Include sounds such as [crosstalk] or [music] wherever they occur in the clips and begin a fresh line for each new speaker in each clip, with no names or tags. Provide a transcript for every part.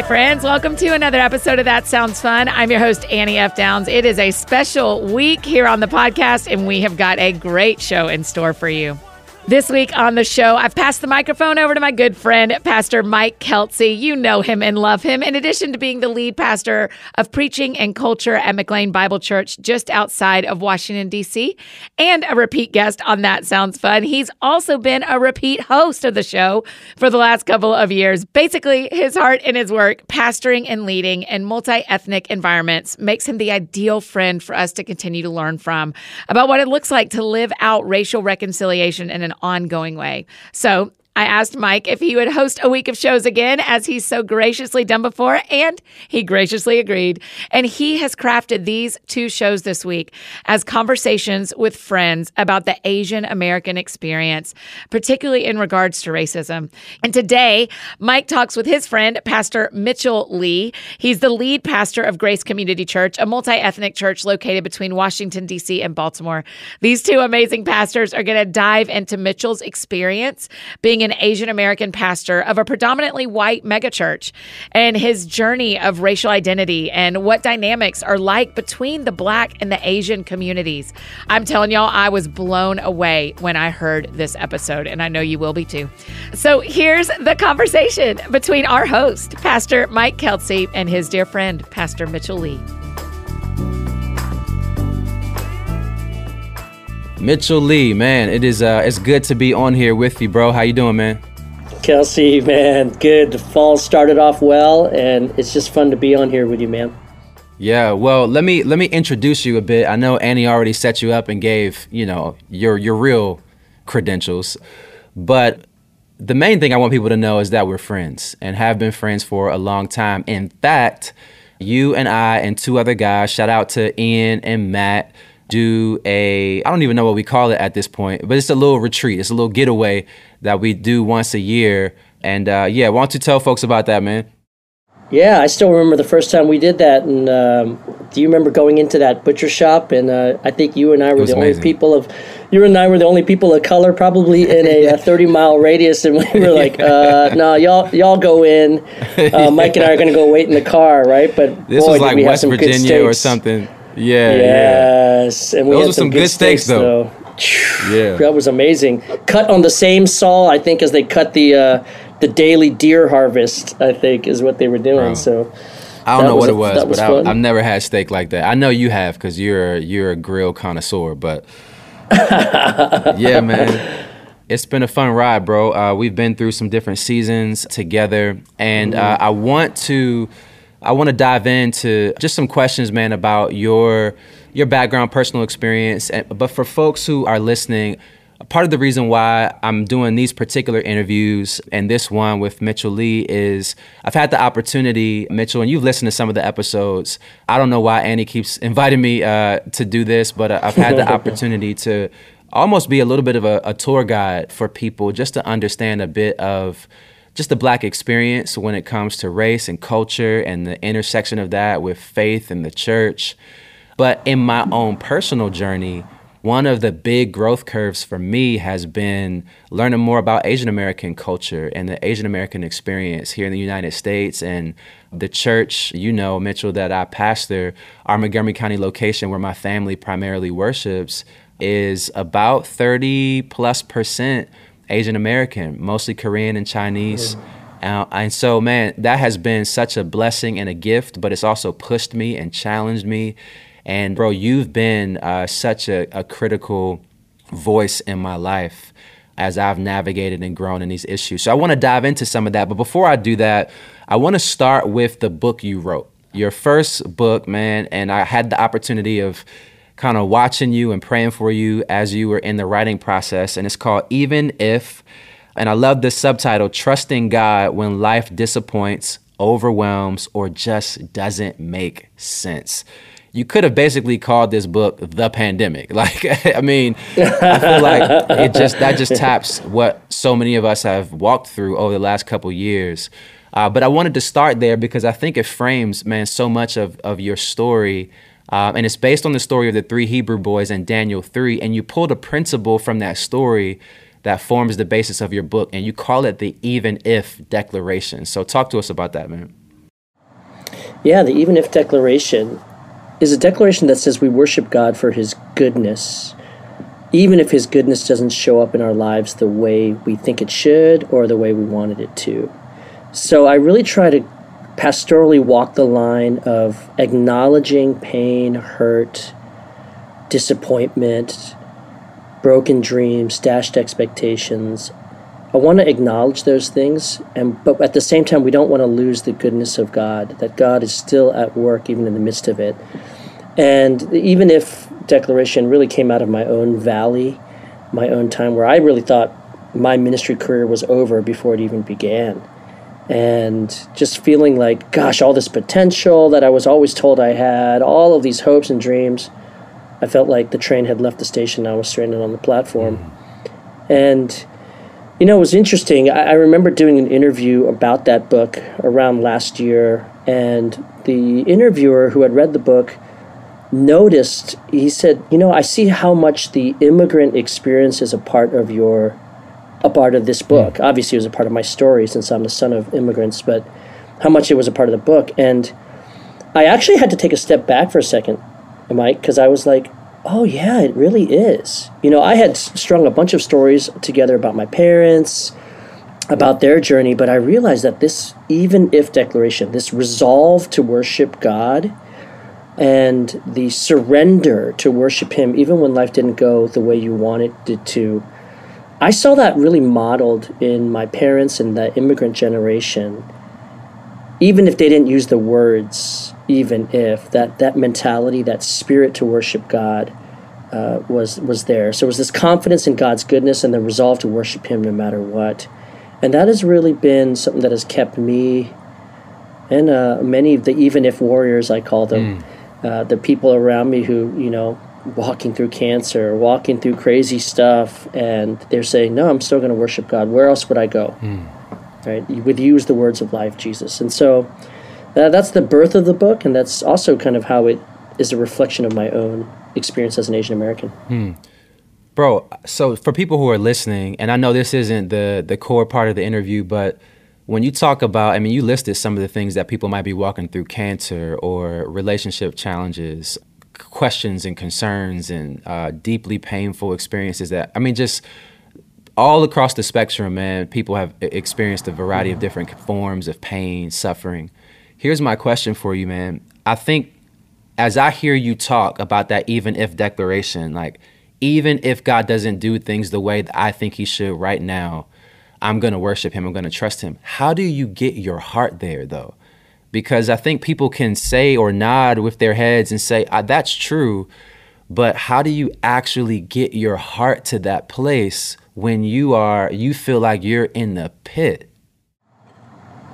Hi, friends. Welcome to another episode of That Sounds Fun. I'm your host, Annie F. Downs. It is a special week here on the podcast, and we have got a great show in store for you. This week on the show, I've passed the microphone over to my good friend, Pastor Mike Kelsey. You know him and love him. In addition to being the lead pastor of preaching and culture at McLean Bible Church just outside of Washington, D.C., and a repeat guest on That Sounds Fun, he's also been a repeat host of the show for the last couple of years. Basically, his heart and his work, pastoring and leading in multi ethnic environments, makes him the ideal friend for us to continue to learn from about what it looks like to live out racial reconciliation in an ongoing way. So I asked Mike if he would host a week of shows again, as he's so graciously done before, and he graciously agreed. And he has crafted these two shows this week as conversations with friends about the Asian American experience, particularly in regards to racism. And today, Mike talks with his friend, Pastor Mitchell Lee. He's the lead pastor of Grace Community Church, a multi ethnic church located between Washington, D.C. and Baltimore. These two amazing pastors are going to dive into Mitchell's experience being an Asian American pastor of a predominantly white megachurch and his journey of racial identity and what dynamics are like between the black and the Asian communities. I'm telling y'all, I was blown away when I heard this episode, and I know you will be too. So here's the conversation between our host, Pastor Mike Kelsey, and his dear friend, Pastor Mitchell Lee.
Mitchell Lee, man, it is uh, it's good to be on here with you, bro. How you doing, man?
Kelsey, man, good. The fall started off well, and it's just fun to be on here with you, man.
Yeah, well, let me let me introduce you a bit. I know Annie already set you up and gave you know your your real credentials, but the main thing I want people to know is that we're friends and have been friends for a long time. In fact, you and I and two other guys, shout out to Ian and Matt do a I don't even know what we call it at this point, but it's a little retreat. It's a little getaway that we do once a year. And uh, yeah, why don't you tell folks about that, man?
Yeah, I still remember the first time we did that. And um, do you remember going into that butcher shop? And uh, I think you and I were the amazing. only people of you and I were the only people of color probably [laughs] in a, a 30 mile radius, and we [laughs] were like, uh, "No, y'all y'all go in. [laughs] Uh, Mike and I are going to go wait in the car, right?" But
this boy, was like West Virginia or something. Yeah.
Yes,
yeah. and we Those had some, some good, steaks, steaks though. though.
Yeah, that was amazing. Cut on the same saw, I think, as they cut the uh, the daily deer harvest. I think is what they were doing. So.
I don't know what a, it was, was but I, have never had steak like that. I know you have because you're you're a grill connoisseur, but [laughs] yeah, man, it's been a fun ride, bro. Uh, we've been through some different seasons together, and mm-hmm. uh, I want to I want to dive into just some questions, man, about your your background, personal experience. But for folks who are listening, part of the reason why I'm doing these particular interviews and this one with Mitchell Lee is I've had the opportunity, Mitchell, and you've listened to some of the episodes. I don't know why Annie keeps [laughs] inviting me uh, to do this, but uh, I've had the [laughs] opportunity to almost be a little bit of a, a tour guide for people just to understand a bit of just the black experience when it comes to race and culture and the intersection of that with faith and the church. But in my own personal journey, one of the big growth curves for me has been learning more about Asian American culture and the Asian American experience here in the United States and the church, you know, Mitchell, that I pastor, our Montgomery County location where my family primarily worships, is about 30 plus percent Asian American, mostly Korean and Chinese. Uh, and so, man, that has been such a blessing and a gift, but it's also pushed me and challenged me. And, bro, you've been uh, such a, a critical voice in my life as I've navigated and grown in these issues. So I want to dive into some of that. But before I do that, I want to start with the book you wrote, your first book, man. And I had the opportunity of kind of watching you and praying for you as you were in the writing process. And it's called Even If. And I love this subtitle Trusting God When Life Disappoints, Overwhelms, or Just Doesn't Make Sense. You could have basically called this book The Pandemic. [laughs] Like, I mean, I feel like it just, that just taps what so many of us have walked through over the last couple years. Uh, but I wanted to start there because I think it frames, man, so much of, of your story um, and it's based on the story of the three Hebrew boys and Daniel 3. And you pulled a principle from that story that forms the basis of your book, and you call it the even if declaration. So, talk to us about that, man.
Yeah, the even if declaration is a declaration that says we worship God for his goodness, even if his goodness doesn't show up in our lives the way we think it should or the way we wanted it to. So, I really try to pastorally walk the line of acknowledging pain, hurt, disappointment, broken dreams, dashed expectations. I want to acknowledge those things, and but at the same time, we don't want to lose the goodness of God. That God is still at work, even in the midst of it. And even if declaration really came out of my own valley, my own time where I really thought my ministry career was over before it even began and just feeling like, gosh, all this potential that I was always told I had, all of these hopes and dreams. I felt like the train had left the station. And I was stranded on the platform. Mm-hmm. And, you know, it was interesting. I, I remember doing an interview about that book around last year, and the interviewer who had read the book noticed, he said, You know, I see how much the immigrant experience is a part of your a part of this book. Mm. Obviously, it was a part of my story since I'm the son of immigrants, but how much it was a part of the book. And I actually had to take a step back for a second, Mike, because I was like, oh, yeah, it really is. You know, I had strung a bunch of stories together about my parents, about their journey, but I realized that this even if declaration, this resolve to worship God, and the surrender to worship Him, even when life didn't go the way you wanted it to, I saw that really modeled in my parents and the immigrant generation. Even if they didn't use the words, even if that that mentality, that spirit to worship God, uh, was was there. So it was this confidence in God's goodness and the resolve to worship Him no matter what, and that has really been something that has kept me and uh, many of the even if warriors I call them, mm. uh, the people around me who you know walking through cancer, walking through crazy stuff, and they're saying, "No, I'm still going to worship God. Where else would I go?" Mm. Right? You would use the words of life, Jesus, and so uh, that's the birth of the book, and that's also kind of how it is a reflection of my own experience as an Asian American.
Mm. Bro, so for people who are listening, and I know this isn't the the core part of the interview, but when you talk about, I mean, you listed some of the things that people might be walking through cancer or relationship challenges, questions and concerns and uh, deeply painful experiences that I mean just all across the spectrum man people have experienced a variety of different forms of pain suffering. Here's my question for you man. I think as I hear you talk about that even if declaration like even if God doesn't do things the way that I think he should right now I'm to worship him I'm to trust him. How do you get your heart there though because I think people can say or nod with their heads and say, ah, that's true. But how do you actually get your heart to that place when you are, you feel like you're in the pit?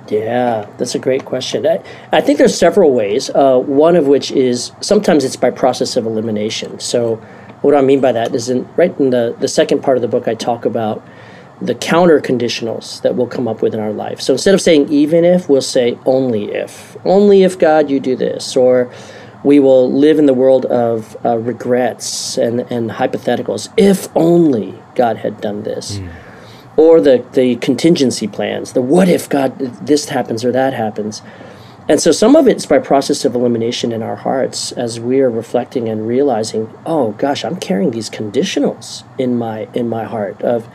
Yeah, that's a great question. I, I think there's several ways. Uh, one of which is sometimes it's by process of elimination. So, what I mean by that is in right in the, the second part of the book, I talk about the counter conditionals that we'll come up with in our life. So instead of saying even if, we'll say only if. Only if God you do this. Or we will live in the world of uh, regrets and, and hypotheticals. If only God had done this. Mm. Or the, the contingency plans, the what if God this happens or that happens. And so some of it's by process of elimination in our hearts as we are reflecting and realizing, oh gosh, I'm carrying these conditionals in my in my heart of,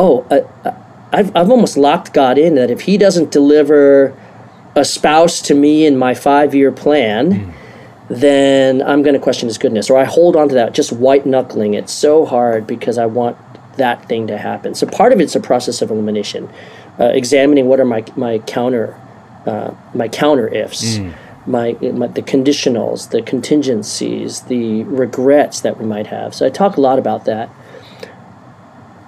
oh, uh, uh I've I've almost locked God in that if He doesn't deliver a spouse to me in my five year plan. Mm then I'm going to question his goodness. Or I hold on to that, just white knuckling it so hard because I want that thing to happen. So part of it's a process of elimination, uh, examining what are my my counter uh, my counter ifs. Mm. My, my, the conditionals, the contingencies, the regrets that we might have. So I talk a lot about that.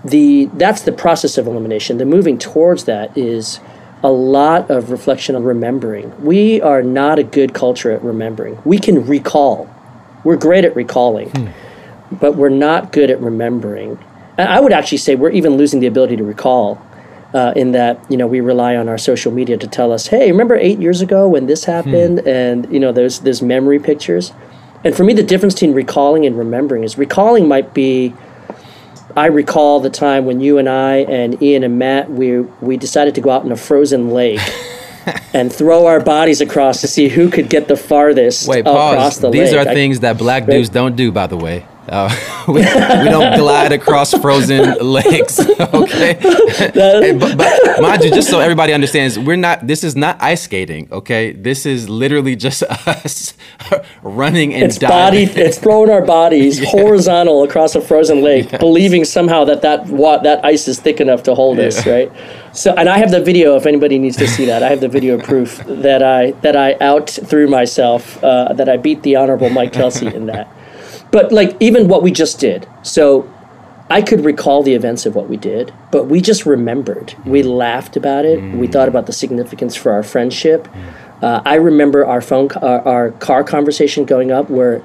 The that's the process of elimination. The moving towards that is a lot of reflection on remembering. We are not a good culture at remembering. We can recall. We're great at recalling, hmm. but we're not good at remembering. And I would actually say we're even losing the ability to recall. Uh, in that you know we rely on our social media to tell us, hey, remember eight years ago when this happened, hmm. and you know there's there's memory pictures. And for me, the difference between recalling and remembering is recalling might be I recall the time when you and I and Ian and Matt we we decided to go out in a frozen lake [laughs] and throw our bodies across to see who could get the farthest
Wait,
across the lake.
These
lake.
are I, things that black dudes don't do, by the way. Uh, [laughs] we, we, don't glide across frozen [laughs] lakes, [laughs] okay? and, but, but, mind you, just so everybody understands, we're not. This is not ice skating, okay? This is literally just us running and
it's
diving.
Body, it's throwing our bodies yes. horizontal across a frozen lake, believing somehow that that that ice is thick enough to hold yeah. us, right? So, and I have the video. If anybody needs to see that, I have the video proof that I that I out threw myself, uh, that I beat the honorable Mike Kelsey in that. But like even what we just did. So I could recall the events of what we did, but we just remembered. We laughed about it. Mm. We thought about the significance for our friendship. Mm. Uh, I remember our phone, our, our, car conversation going up where,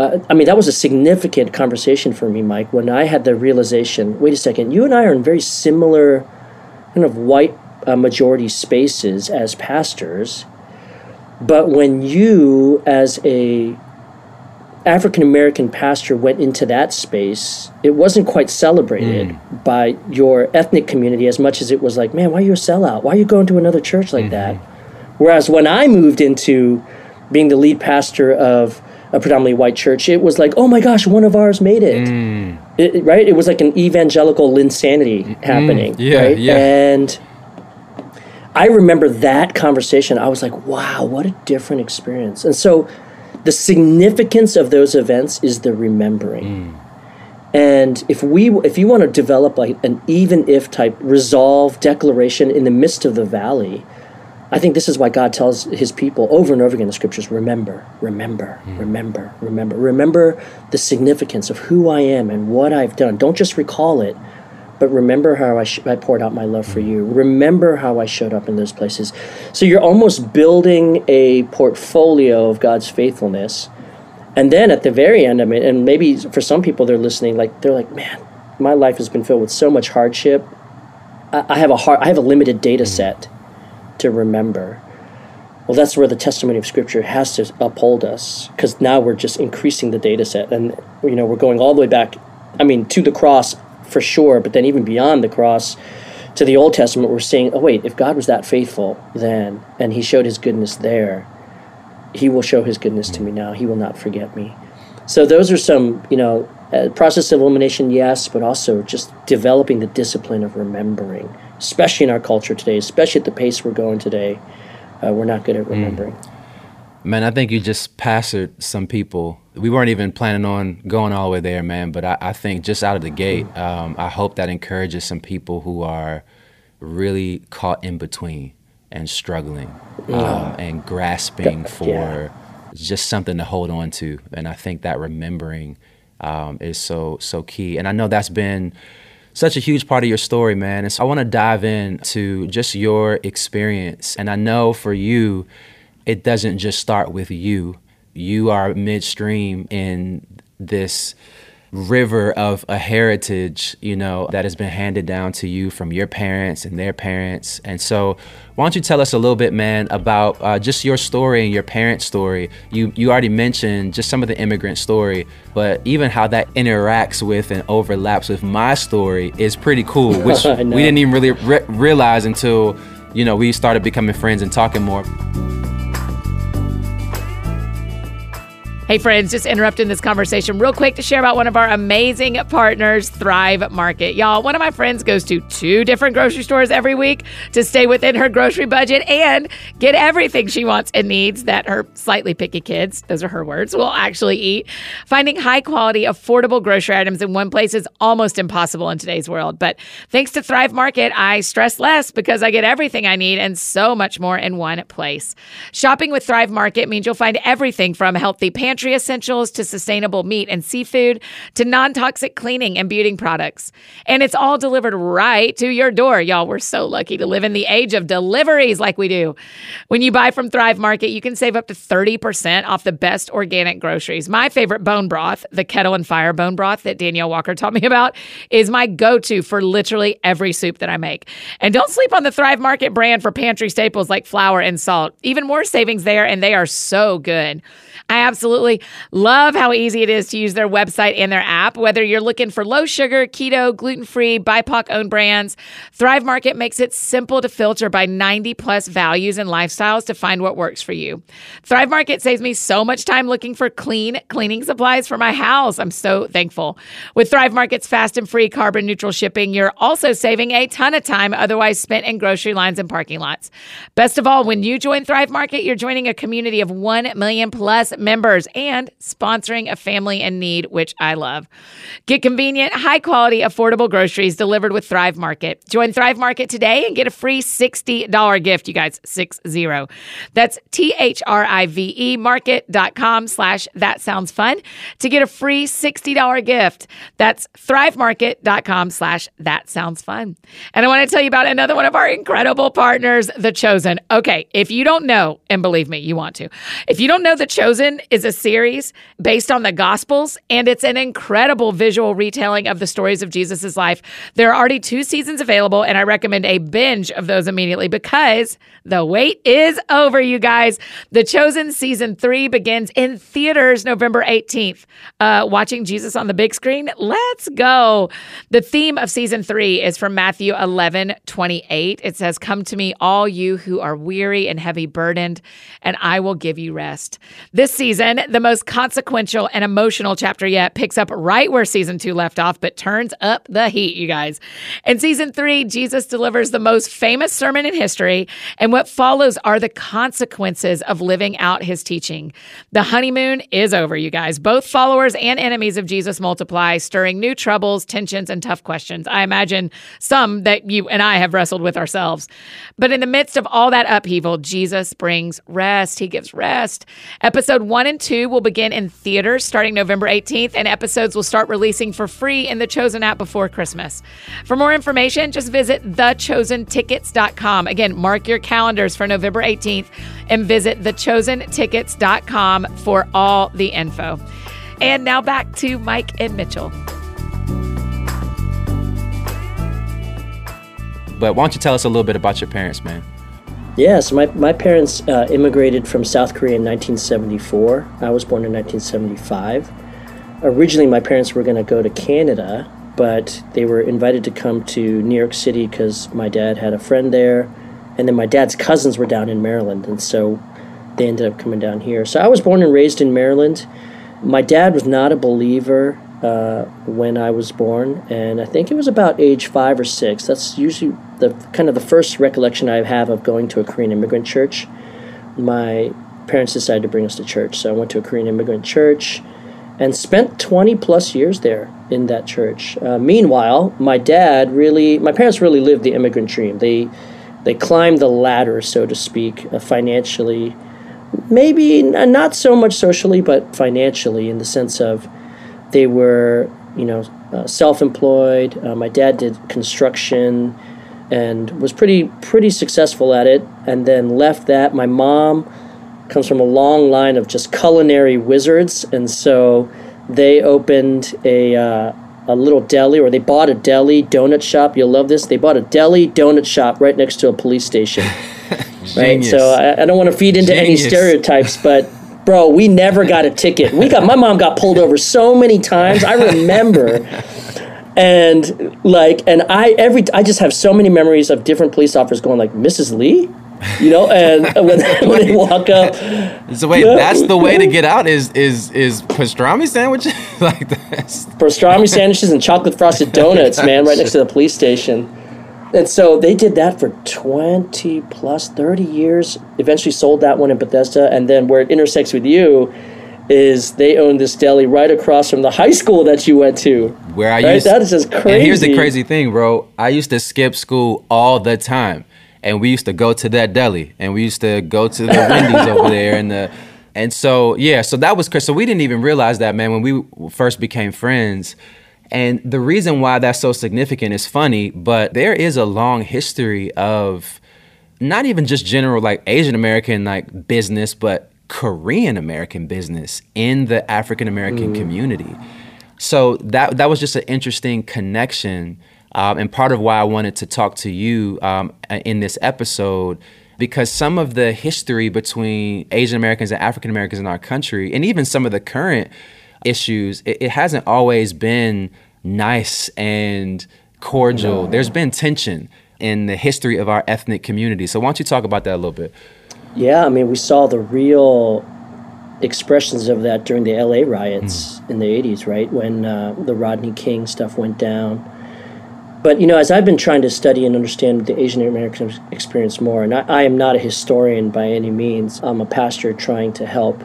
uh, I mean, that was a significant conversation for me, Mike, when I had the realization wait a second, you and I are in very similar kind of white uh, majority spaces as pastors. But when you, as a African American pastor went into that space, it wasn't quite celebrated mm. by your ethnic community as much as it was like, man, why are you a sellout? Why are you going to another church like mm-hmm. that? Whereas when I moved into being the lead pastor of a predominantly white church, it was like, oh my gosh, one of ours made it. Mm. it right? It was like an evangelical linsanity mm. happening.
Yeah,
right?
yeah.
And I remember that conversation. I was like, wow, what a different experience. And so the significance of those events is the remembering. Mm. And if we if you want to develop like an even if type resolve declaration in the midst of the valley, I think this is why God tells his people over and over again in the scriptures remember, remember, mm. remember, remember. Remember the significance of who I am and what I've done. Don't just recall it, but remember how I, sh- I poured out my love for you. Remember how I showed up in those places. So you're almost building a portfolio of God's faithfulness. And then at the very end, I mean, and maybe for some people they're listening, like they're like, man, my life has been filled with so much hardship. I, I have a hard, I have a limited data mm. set to remember. Well, that's where the testimony of Scripture has to uphold us, because now we're just increasing the data set, and you know we're going all the way back. I mean, to the cross for sure, but then even beyond the cross to the Old Testament, we're seeing, oh, wait, if God was that faithful then, and He showed His goodness there, He will show His goodness to me now. He will not forget me. So those are some, you know, uh, process of elimination, yes, but also just developing the discipline of remembering, especially in our culture today, especially at the pace we're going today. Uh, we're not good at mm. remembering. Mm.
Man, I think you just pastored some people. We weren't even planning on going all the way there, man. But I, I think just out of the gate, um, I hope that encourages some people who are really caught in between and struggling um, and grasping for yeah. just something to hold on to. And I think that remembering um, is so so key. And I know that's been such a huge part of your story, man. And so I want to dive into just your experience. And I know for you it doesn't just start with you. You are midstream in this river of a heritage, you know, that has been handed down to you from your parents and their parents. And so, why don't you tell us a little bit, man, about uh, just your story and your parents' story? You you already mentioned just some of the immigrant story, but even how that interacts with and overlaps with my story is pretty cool, [laughs] which we didn't even really re- realize until you know we started becoming friends and talking more.
Hey, friends, just interrupting this conversation real quick to share about one of our amazing partners, Thrive Market. Y'all, one of my friends goes to two different grocery stores every week to stay within her grocery budget and get everything she wants and needs that her slightly picky kids, those are her words, will actually eat. Finding high quality, affordable grocery items in one place is almost impossible in today's world. But thanks to Thrive Market, I stress less because I get everything I need and so much more in one place. Shopping with Thrive Market means you'll find everything from healthy pantry pantry essentials to sustainable meat and seafood to non toxic cleaning and beauty products. And it's all delivered right to your door. Y'all, we're so lucky to live in the age of deliveries like we do. When you buy from Thrive Market, you can save up to 30% off the best organic groceries. My favorite bone broth, the kettle and fire bone broth that Danielle Walker taught me [laughs] about, is my go to for literally every soup that I make. And don't sleep on the Thrive Market brand for pantry staples like flour and salt. Even more savings there, and they are so good. I absolutely love how easy it is to use their website and their app. Whether you're looking for low sugar, keto, gluten free, BIPOC owned brands, Thrive Market makes it simple to filter by 90 plus values and lifestyles to find what works for you. Thrive Market saves me so much time looking for clean cleaning supplies for my house. I'm so thankful. With Thrive Market's fast and free carbon neutral shipping, you're also saving a ton of time otherwise spent in grocery lines and parking lots. Best of all, when you join Thrive Market, you're joining a community of 1 million plus members and sponsoring a family in need, which I love. Get convenient, high quality, affordable groceries delivered with Thrive Market. Join Thrive Market today and get a free $60 gift, you guys, six zero. That's T H R I V E market.com slash that sounds fun to get a free $60 gift. That's thrivemarket.com slash that sounds fun. And I want to tell you about another one of our incredible partners, The Chosen. Okay, if you don't know, and believe me, you want to, if you don't know The Chosen, Chosen is a series based on the Gospels, and it's an incredible visual retelling of the stories of Jesus' life. There are already two seasons available, and I recommend a binge of those immediately because the wait is over, you guys. The Chosen season three begins in theaters November 18th. Uh, watching Jesus on the big screen? Let's go. The theme of season three is from Matthew 11 28. It says, Come to me, all you who are weary and heavy burdened, and I will give you rest. This season, the most consequential and emotional chapter yet picks up right where season two left off, but turns up the heat, you guys. In season three, Jesus delivers the most famous sermon in history, and what follows are the consequences of living out his teaching. The honeymoon is over, you guys. Both followers and enemies of Jesus multiply, stirring new troubles, tensions, and tough questions. I imagine some that you and I have wrestled with ourselves. But in the midst of all that upheaval, Jesus brings rest. He gives rest. Episode one and two will begin in theaters starting November 18th, and episodes will start releasing for free in the Chosen app before Christmas. For more information, just visit thechosentickets.com. Again, mark your calendars for November 18th and visit thechosentickets.com for all the info. And now back to Mike and Mitchell.
But why don't you tell us a little bit about your parents, man?
Yes, my, my parents uh, immigrated from South Korea in 1974. I was born in 1975. Originally, my parents were going to go to Canada, but they were invited to come to New York City because my dad had a friend there. And then my dad's cousins were down in Maryland, and so they ended up coming down here. So I was born and raised in Maryland. My dad was not a believer uh, when I was born, and I think it was about age five or six. That's usually the kind of the first recollection I have of going to a Korean immigrant church. My parents decided to bring us to church, so I went to a Korean immigrant church and spent 20 plus years there in that church. Uh, meanwhile, my dad really, my parents really lived the immigrant dream. They they climbed the ladder, so to speak, uh, financially, maybe not so much socially, but financially, in the sense of they were, you know, uh, self-employed. Uh, my dad did construction and was pretty pretty successful at it and then left that my mom comes from a long line of just culinary wizards and so they opened a uh, a little deli, or they bought a deli donut shop. You'll love this. They bought a deli donut shop right next to a police station. [laughs] right. So I, I, don't want to feed into Genius. any stereotypes, but bro, we never got a ticket. We got my mom got pulled over so many times. I remember. and like and I every I just have so many memories of different police officers going like Mrs. Lee you know, and [laughs] when, when they walk up.
So wait, that's the way to get out is is is pastrami sandwiches [laughs] like this.
Pastrami sandwiches and chocolate frosted donuts, man, right next to the police station. And so they did that for 20 plus 30 years. Eventually sold that one in Bethesda, and then where it intersects with you is they own this deli right across from the high school that you went to.
Where I
right?
used
that is just crazy.
And here's the crazy thing, bro. I used to skip school all the time and we used to go to that deli and we used to go to the [laughs] Wendy's over there and the and so yeah, so that was crazy. so we didn't even realize that man when we first became friends. And the reason why that's so significant is funny, but there is a long history of not even just general like Asian American like business, but Korean American business in the African American mm. community. So that that was just an interesting connection um, and part of why I wanted to talk to you um, in this episode because some of the history between Asian Americans and African Americans in our country, and even some of the current issues, it, it hasn't always been nice and cordial. No. There's been tension in the history of our ethnic community. So why don't you talk about that a little bit?
Yeah, I mean, we saw the real expressions of that during the LA riots mm. in the 80s, right? When uh, the Rodney King stuff went down. But you know, as I've been trying to study and understand the Asian American experience more, and I, I am not a historian by any means. I'm a pastor trying to help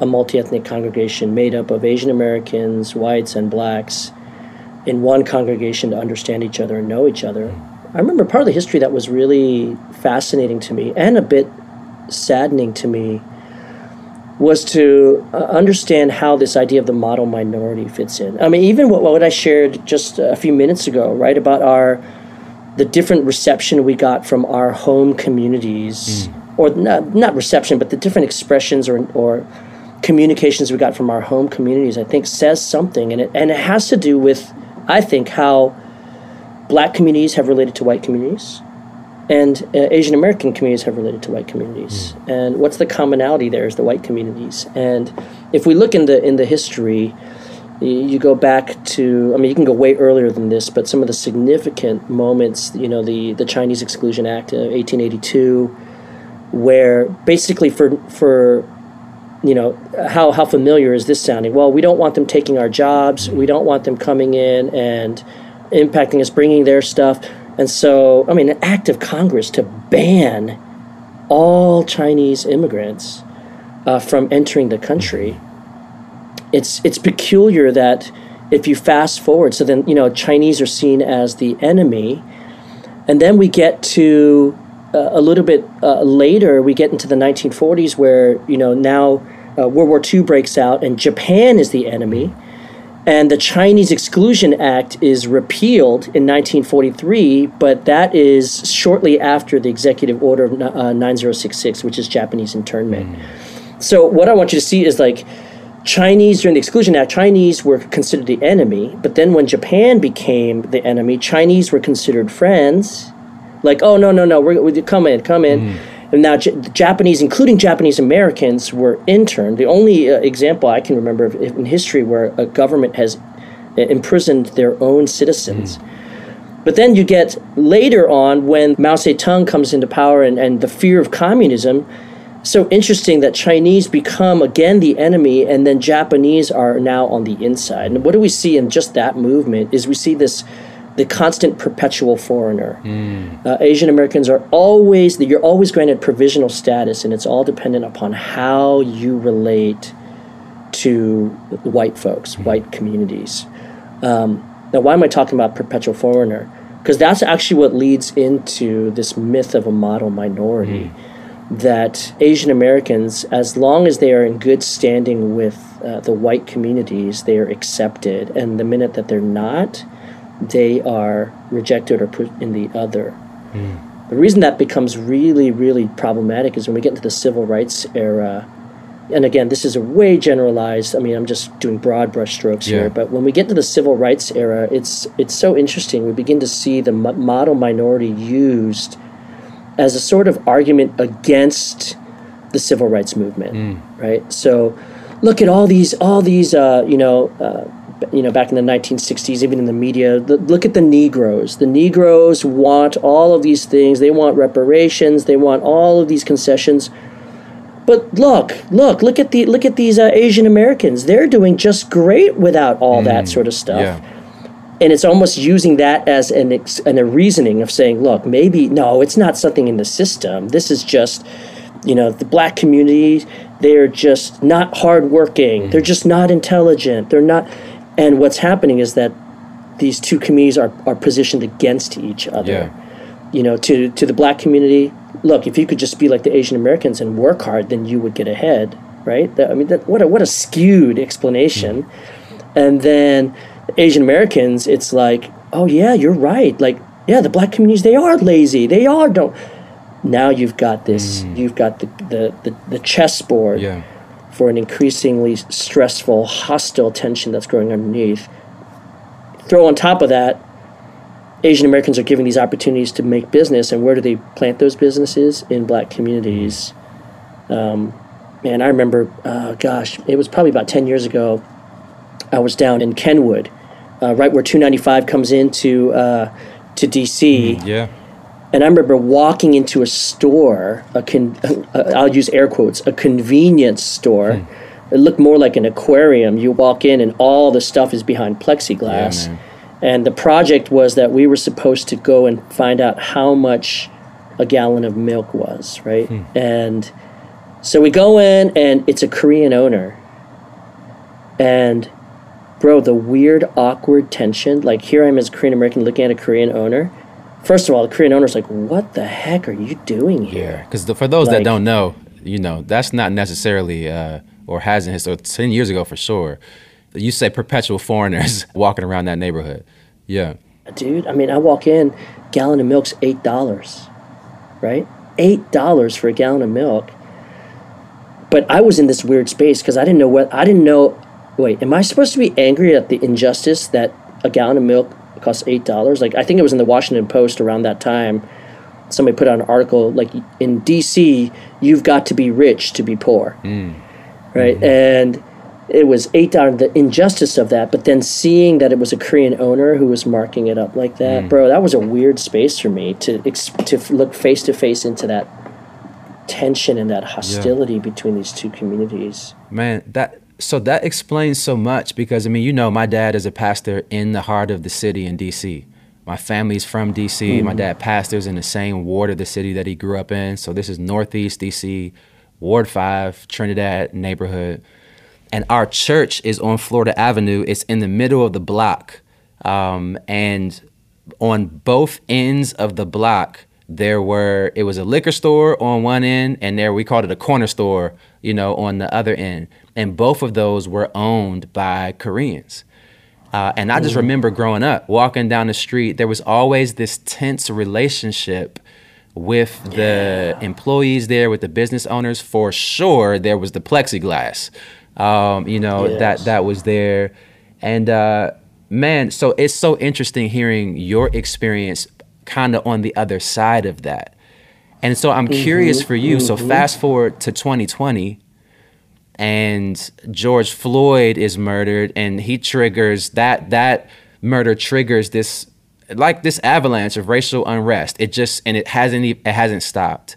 a multi-ethnic congregation made up of Asian Americans, whites, and blacks in one congregation to understand each other and know each other. I remember part of the history that was really fascinating to me and a bit saddening to me was to uh, understand how this idea of the model minority fits in. I mean, even what, what I shared just a few minutes ago, right, about our the different reception we got from our home communities, mm. or not, not reception, but the different expressions or, or communications we got from our home communities, I think says something, and it and it has to do with, I think, how black communities have related to white communities and uh, Asian American communities have related to white communities. Mm. And what's the commonality there is the white communities. And if we look in the in the history, you go back to I mean you can go way earlier than this, but some of the significant moments, you know, the the Chinese Exclusion Act of 1882 where basically for for you know how how familiar is this sounding? Well, we don't want them taking our jobs. We don't want them coming in and impacting us, bringing their stuff and so, I mean, an act of Congress to ban all Chinese immigrants uh, from entering the country. It's it's peculiar that if you fast forward, so then you know Chinese are seen as the enemy, and then we get to uh, a little bit uh, later, we get into the 1940s where you know now uh, World War II breaks out and Japan is the enemy and the Chinese Exclusion Act is repealed in 1943, but that is shortly after the Executive Order of uh, 9066, which is Japanese internment. Mm. So, what I want you to see is like Chinese during the Exclusion Act, Chinese were considered the enemy, but then when Japan became the enemy, Chinese were considered friends. Like, oh, no, no, no, we're, we're come in, come in. Mm. And now, J- Japanese, including Japanese Americans, were interned. The only uh, example I can remember of, in history where a government has uh, imprisoned their own citizens. Mm. But then you get later on when Mao Zedong comes into power and, and the fear of communism. So interesting that Chinese become again the enemy, and then Japanese are now on the inside. And what do we see in just that movement? Is we see this the constant perpetual foreigner. Mm. Uh, Asian Americans are always, you're always granted provisional status, and it's all dependent upon how you relate to white folks, mm. white communities. Um, now, why am I talking about perpetual foreigner? Because that's actually what leads into this myth of a model minority. Mm. That Asian Americans, as long as they are in good standing with uh, the white communities, they are accepted. And the minute that they're not, they are rejected or put in the other. Mm. The reason that becomes really, really problematic is when we get into the civil rights era, and again, this is a way generalized. I mean, I'm just doing broad brushstrokes yeah. here. But when we get to the civil rights era, it's it's so interesting. We begin to see the model minority used as a sort of argument against the civil rights movement, mm. right? So, look at all these all these uh, you know. Uh, you know, back in the 1960s, even in the media, the, look at the Negroes. The Negroes want all of these things. They want reparations. They want all of these concessions but look, look, look at the look at these uh, Asian Americans. They're doing just great without all mm, that sort of stuff. Yeah. And it's almost using that as an, ex- an a reasoning of saying, look, maybe no, it's not something in the system. This is just, you know, the black community. They're just not hardworking. Mm. They're just not intelligent. They're not. And what's happening is that these two communities are, are positioned against each other. Yeah. You know, to to the black community, look, if you could just be like the Asian Americans and work hard, then you would get ahead, right? That, I mean, that, what a what a skewed explanation. Mm-hmm. And then Asian Americans, it's like, oh yeah, you're right. Like, yeah, the black communities they are lazy. They are don't. Now you've got this. Mm. You've got the the the, the chessboard yeah. For an increasingly stressful, hostile tension that's growing underneath. Throw on top of that Asian Americans are given these opportunities to make business, and where do they plant those businesses? In black communities. Um, and I remember, uh, gosh, it was probably about 10 years ago. I was down in Kenwood, uh, right where 295 comes into uh, to DC.
Mm, yeah.
And I remember walking into a store, a con- uh, [laughs] I'll use air quotes, a convenience store. Mm. It looked more like an aquarium. You walk in, and all the stuff is behind plexiglass. Yeah, and the project was that we were supposed to go and find out how much a gallon of milk was, right? Hmm. And so we go in, and it's a Korean owner. And, bro, the weird, awkward tension like, here I am as a Korean American looking at a Korean owner. First of all, the Korean owner's like, what the heck are you doing here?
Because for those like, that don't know, you know, that's not necessarily, uh, or hasn't, so 10 years ago for sure you say perpetual foreigners [laughs] walking around that neighborhood. Yeah.
Dude, I mean, I walk in, gallon of milk's eight dollars, right? Eight dollars for a gallon of milk. But I was in this weird space because I didn't know what I didn't know. Wait, am I supposed to be angry at the injustice that a gallon of milk costs eight dollars? Like I think it was in the Washington Post around that time. Somebody put out an article like in D.C. You've got to be rich to be poor, mm. right? Mm-hmm. And it was eight dollars the injustice of that but then seeing that it was a korean owner who was marking it up like that mm. bro that was a weird space for me to to look face to face into that tension and that hostility yeah. between these two communities
man that so that explains so much because i mean you know my dad is a pastor in the heart of the city in dc my family's from dc mm-hmm. my dad pastors in the same ward of the city that he grew up in. So this is northeast dc ward 5 trinidad neighborhood. And our church is on Florida Avenue. It's in the middle of the block, um, and on both ends of the block there were it was a liquor store on one end, and there we called it a corner store, you know, on the other end, and both of those were owned by Koreans. Uh, and I just mm. remember growing up, walking down the street, there was always this tense relationship with the yeah. employees there, with the business owners. For sure, there was the plexiglass um, you know yes. that that was there, and uh, man, so it's so interesting hearing your experience, kind of on the other side of that. And so I'm mm-hmm, curious for you. Mm-hmm. So fast forward to 2020, and George Floyd is murdered, and he triggers that that murder triggers this like this avalanche of racial unrest. It just and it hasn't it hasn't stopped.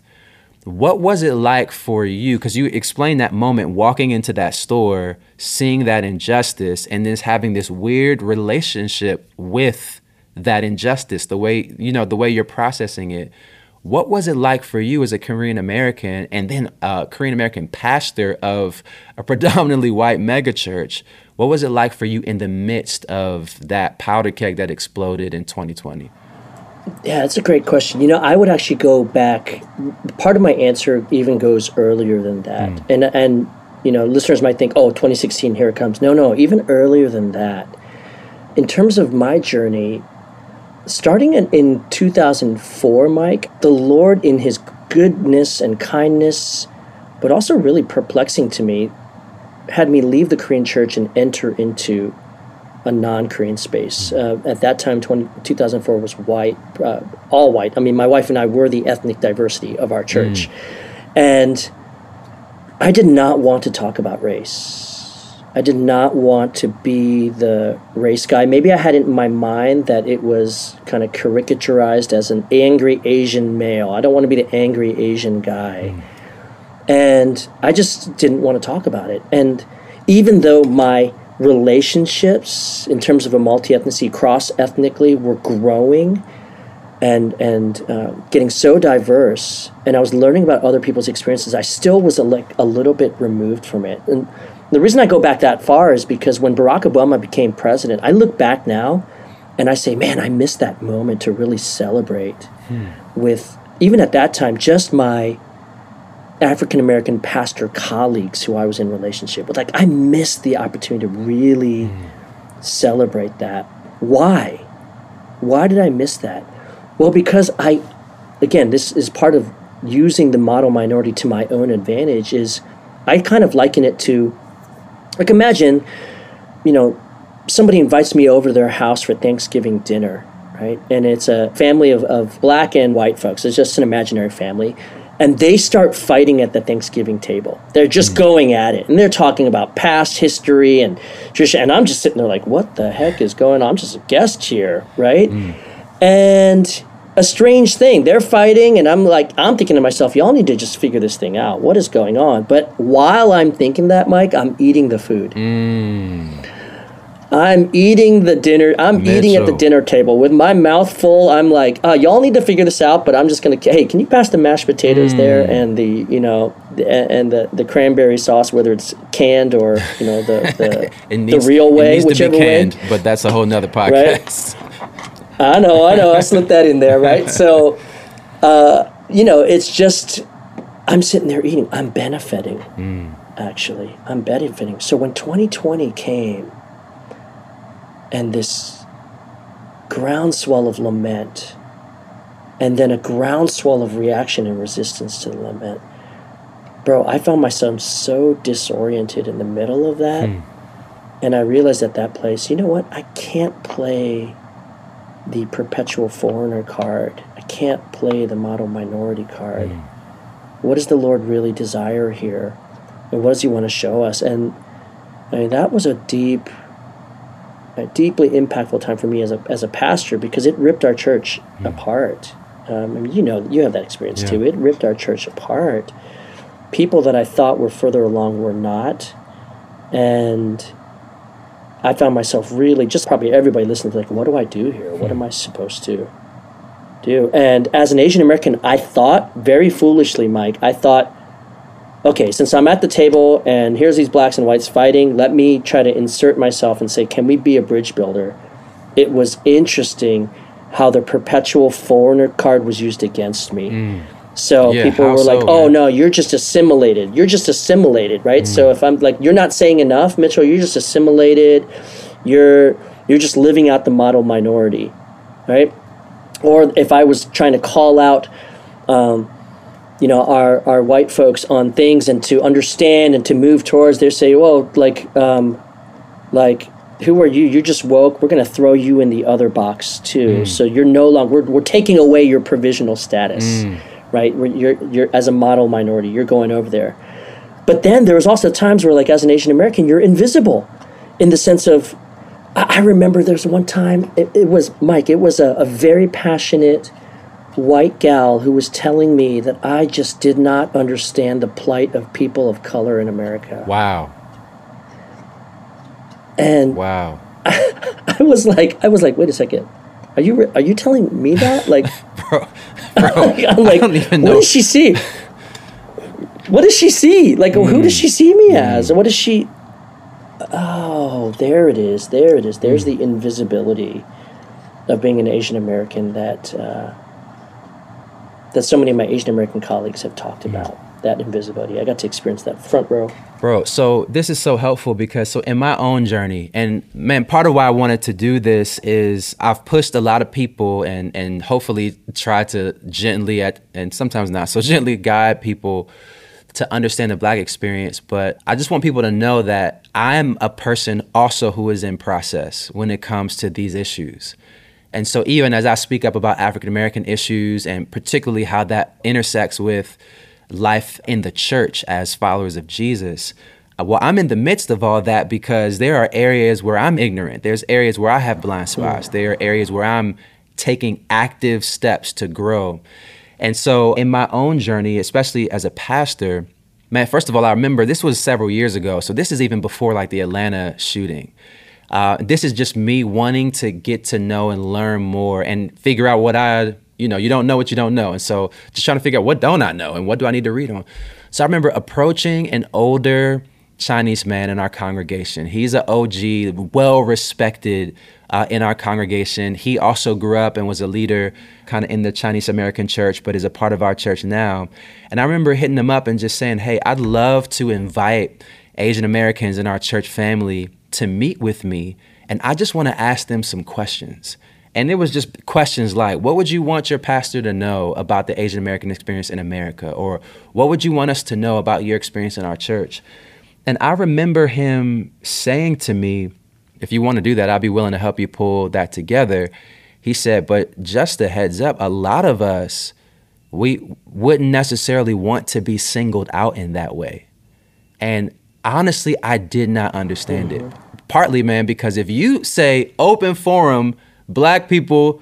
What was it like for you? Because you explained that moment walking into that store, seeing that injustice, and then having this weird relationship with that injustice, the way, you know, the way you're processing it. What was it like for you as a Korean American and then a Korean American pastor of a [laughs] predominantly white megachurch? What was it like for you in the midst of that powder keg that exploded in 2020?
Yeah, that's a great question. You know, I would actually go back. Part of my answer even goes earlier than that, mm. and and you know, listeners might think, "Oh, 2016, here it comes." No, no, even earlier than that. In terms of my journey, starting in, in 2004, Mike, the Lord, in His goodness and kindness, but also really perplexing to me, had me leave the Korean church and enter into a non-Korean space. Uh, at that time, 20, 2004 was white, uh, all white. I mean, my wife and I were the ethnic diversity of our church, mm. and I did not want to talk about race. I did not want to be the race guy. Maybe I had it in my mind that it was kind of caricaturized as an angry Asian male. I don't want to be the angry Asian guy. Mm. And I just didn't want to talk about it. And even though my relationships in terms of a multi-ethnicity cross ethnically were growing and and uh, getting so diverse and i was learning about other people's experiences i still was a, like a little bit removed from it and the reason i go back that far is because when barack obama became president i look back now and i say man i missed that moment to really celebrate hmm. with even at that time just my African American pastor colleagues who I was in relationship with. Like I missed the opportunity to really mm. celebrate that. Why? Why did I miss that? Well, because I again, this is part of using the model minority to my own advantage is I kind of liken it to like imagine, you know, somebody invites me over to their house for Thanksgiving dinner, right? And it's a family of, of black and white folks. It's just an imaginary family and they start fighting at the Thanksgiving table. They're just mm. going at it, and they're talking about past history and tradition. And I'm just sitting there like, what the heck is going on? I'm just a guest here, right? Mm. And a strange thing. They're fighting, and I'm like, I'm thinking to myself, y'all need to just figure this thing out. What is going on? But while I'm thinking that, Mike, I'm eating the food. Mm. I'm eating the dinner. I'm Mitchell. eating at the dinner table with my mouth full. I'm like, uh, y'all need to figure this out, but I'm just gonna. Hey, can you pass the mashed potatoes mm. there and the you know the, and the the cranberry sauce, whether it's canned or you know the the, [laughs] needs, the real way, whichever canned, way.
But that's a whole nother podcast.
Right? [laughs] I know, I know. I slipped that in there, right? So, uh, you know, it's just I'm sitting there eating. I'm benefiting. Mm. Actually, I'm benefiting. So when 2020 came and this groundswell of lament, and then a groundswell of reaction and resistance to the lament. Bro, I found myself so disoriented in the middle of that. Hmm. And I realized at that place, you know what? I can't play the perpetual foreigner card. I can't play the model minority card. Hmm. What does the Lord really desire here? And what does He want to show us? And I mean, that was a deep a deeply impactful time for me as a as a pastor because it ripped our church mm. apart. Um, I mean, you know, you have that experience yeah. too. It ripped our church apart. People that I thought were further along were not, and I found myself really just probably everybody listening like, what do I do here? What am I supposed to do? And as an Asian American, I thought very foolishly, Mike. I thought okay, since I'm at the table and here's these blacks and whites fighting, let me try to insert myself and say, can we be a bridge builder? It was interesting how the perpetual foreigner card was used against me. Mm. So yeah, people were so, like, "Oh man? no, you're just assimilated. You're just assimilated, right?" Mm. So if I'm like, "You're not saying enough, Mitchell. You're just assimilated. You're you're just living out the model minority, right?" Or if I was trying to call out um, you know our our white folks on things and to understand and to move towards they say well like um, like who are you you're just woke we're going to throw you in the other box too mm. so you're no longer we're, we're taking away your provisional status mm. Right you're you're as a model minority you're going over there but then there was also times where like as an asian american you're invisible in the sense of i, I remember there's one time it, it was mike it was a, a very passionate white gal who was telling me that I just did not understand the plight of people of color in America.
Wow.
And
wow.
I, [laughs] I was like I was like wait a second. Are you are you telling me that? [laughs] Like bro, bro [laughs] I'm like, what know. What does she see? What does she see? Like mm. who does she see me mm. as? What does she Oh, there it is. There it is. There's mm. the invisibility of being an Asian American that uh, that so many of my Asian American colleagues have talked mm. about that invisibility. I got to experience that front row.
Bro, so this is so helpful because so in my own journey, and man, part of why I wanted to do this is I've pushed a lot of people and and hopefully try to gently at and sometimes not so [laughs] gently guide people to understand the black experience, but I just want people to know that I'm a person also who is in process when it comes to these issues. And so even as I speak up about African American issues and particularly how that intersects with life in the church as followers of Jesus, uh, well, I'm in the midst of all that because there are areas where I'm ignorant. There's areas where I have blind spots. There are areas where I'm taking active steps to grow. And so, in my own journey, especially as a pastor, man, first of all, I remember this was several years ago. So, this is even before like the Atlanta shooting. Uh, this is just me wanting to get to know and learn more and figure out what I, you know, you don't know what you don't know. And so, just trying to figure out what don't I know and what do I need to read on. So, I remember approaching an older Chinese man in our congregation. He's an OG, well respected uh, in our congregation. He also grew up and was a leader kind of in the Chinese American church, but is a part of our church now. And I remember hitting him up and just saying, Hey, I'd love to invite Asian Americans in our church family to meet with me. And I just want to ask them some questions. And it was just questions like, what would you want your pastor to know about the Asian American experience in America? Or what would you want us to know about your experience in our church? And I remember him saying to me, if you want to do that, I'll be willing to help you pull that together. He said, but just a heads up, a lot of us, we wouldn't necessarily want to be singled out in that way. And honestly, I did not understand mm-hmm. it. Partly, man, because if you say open forum, black people,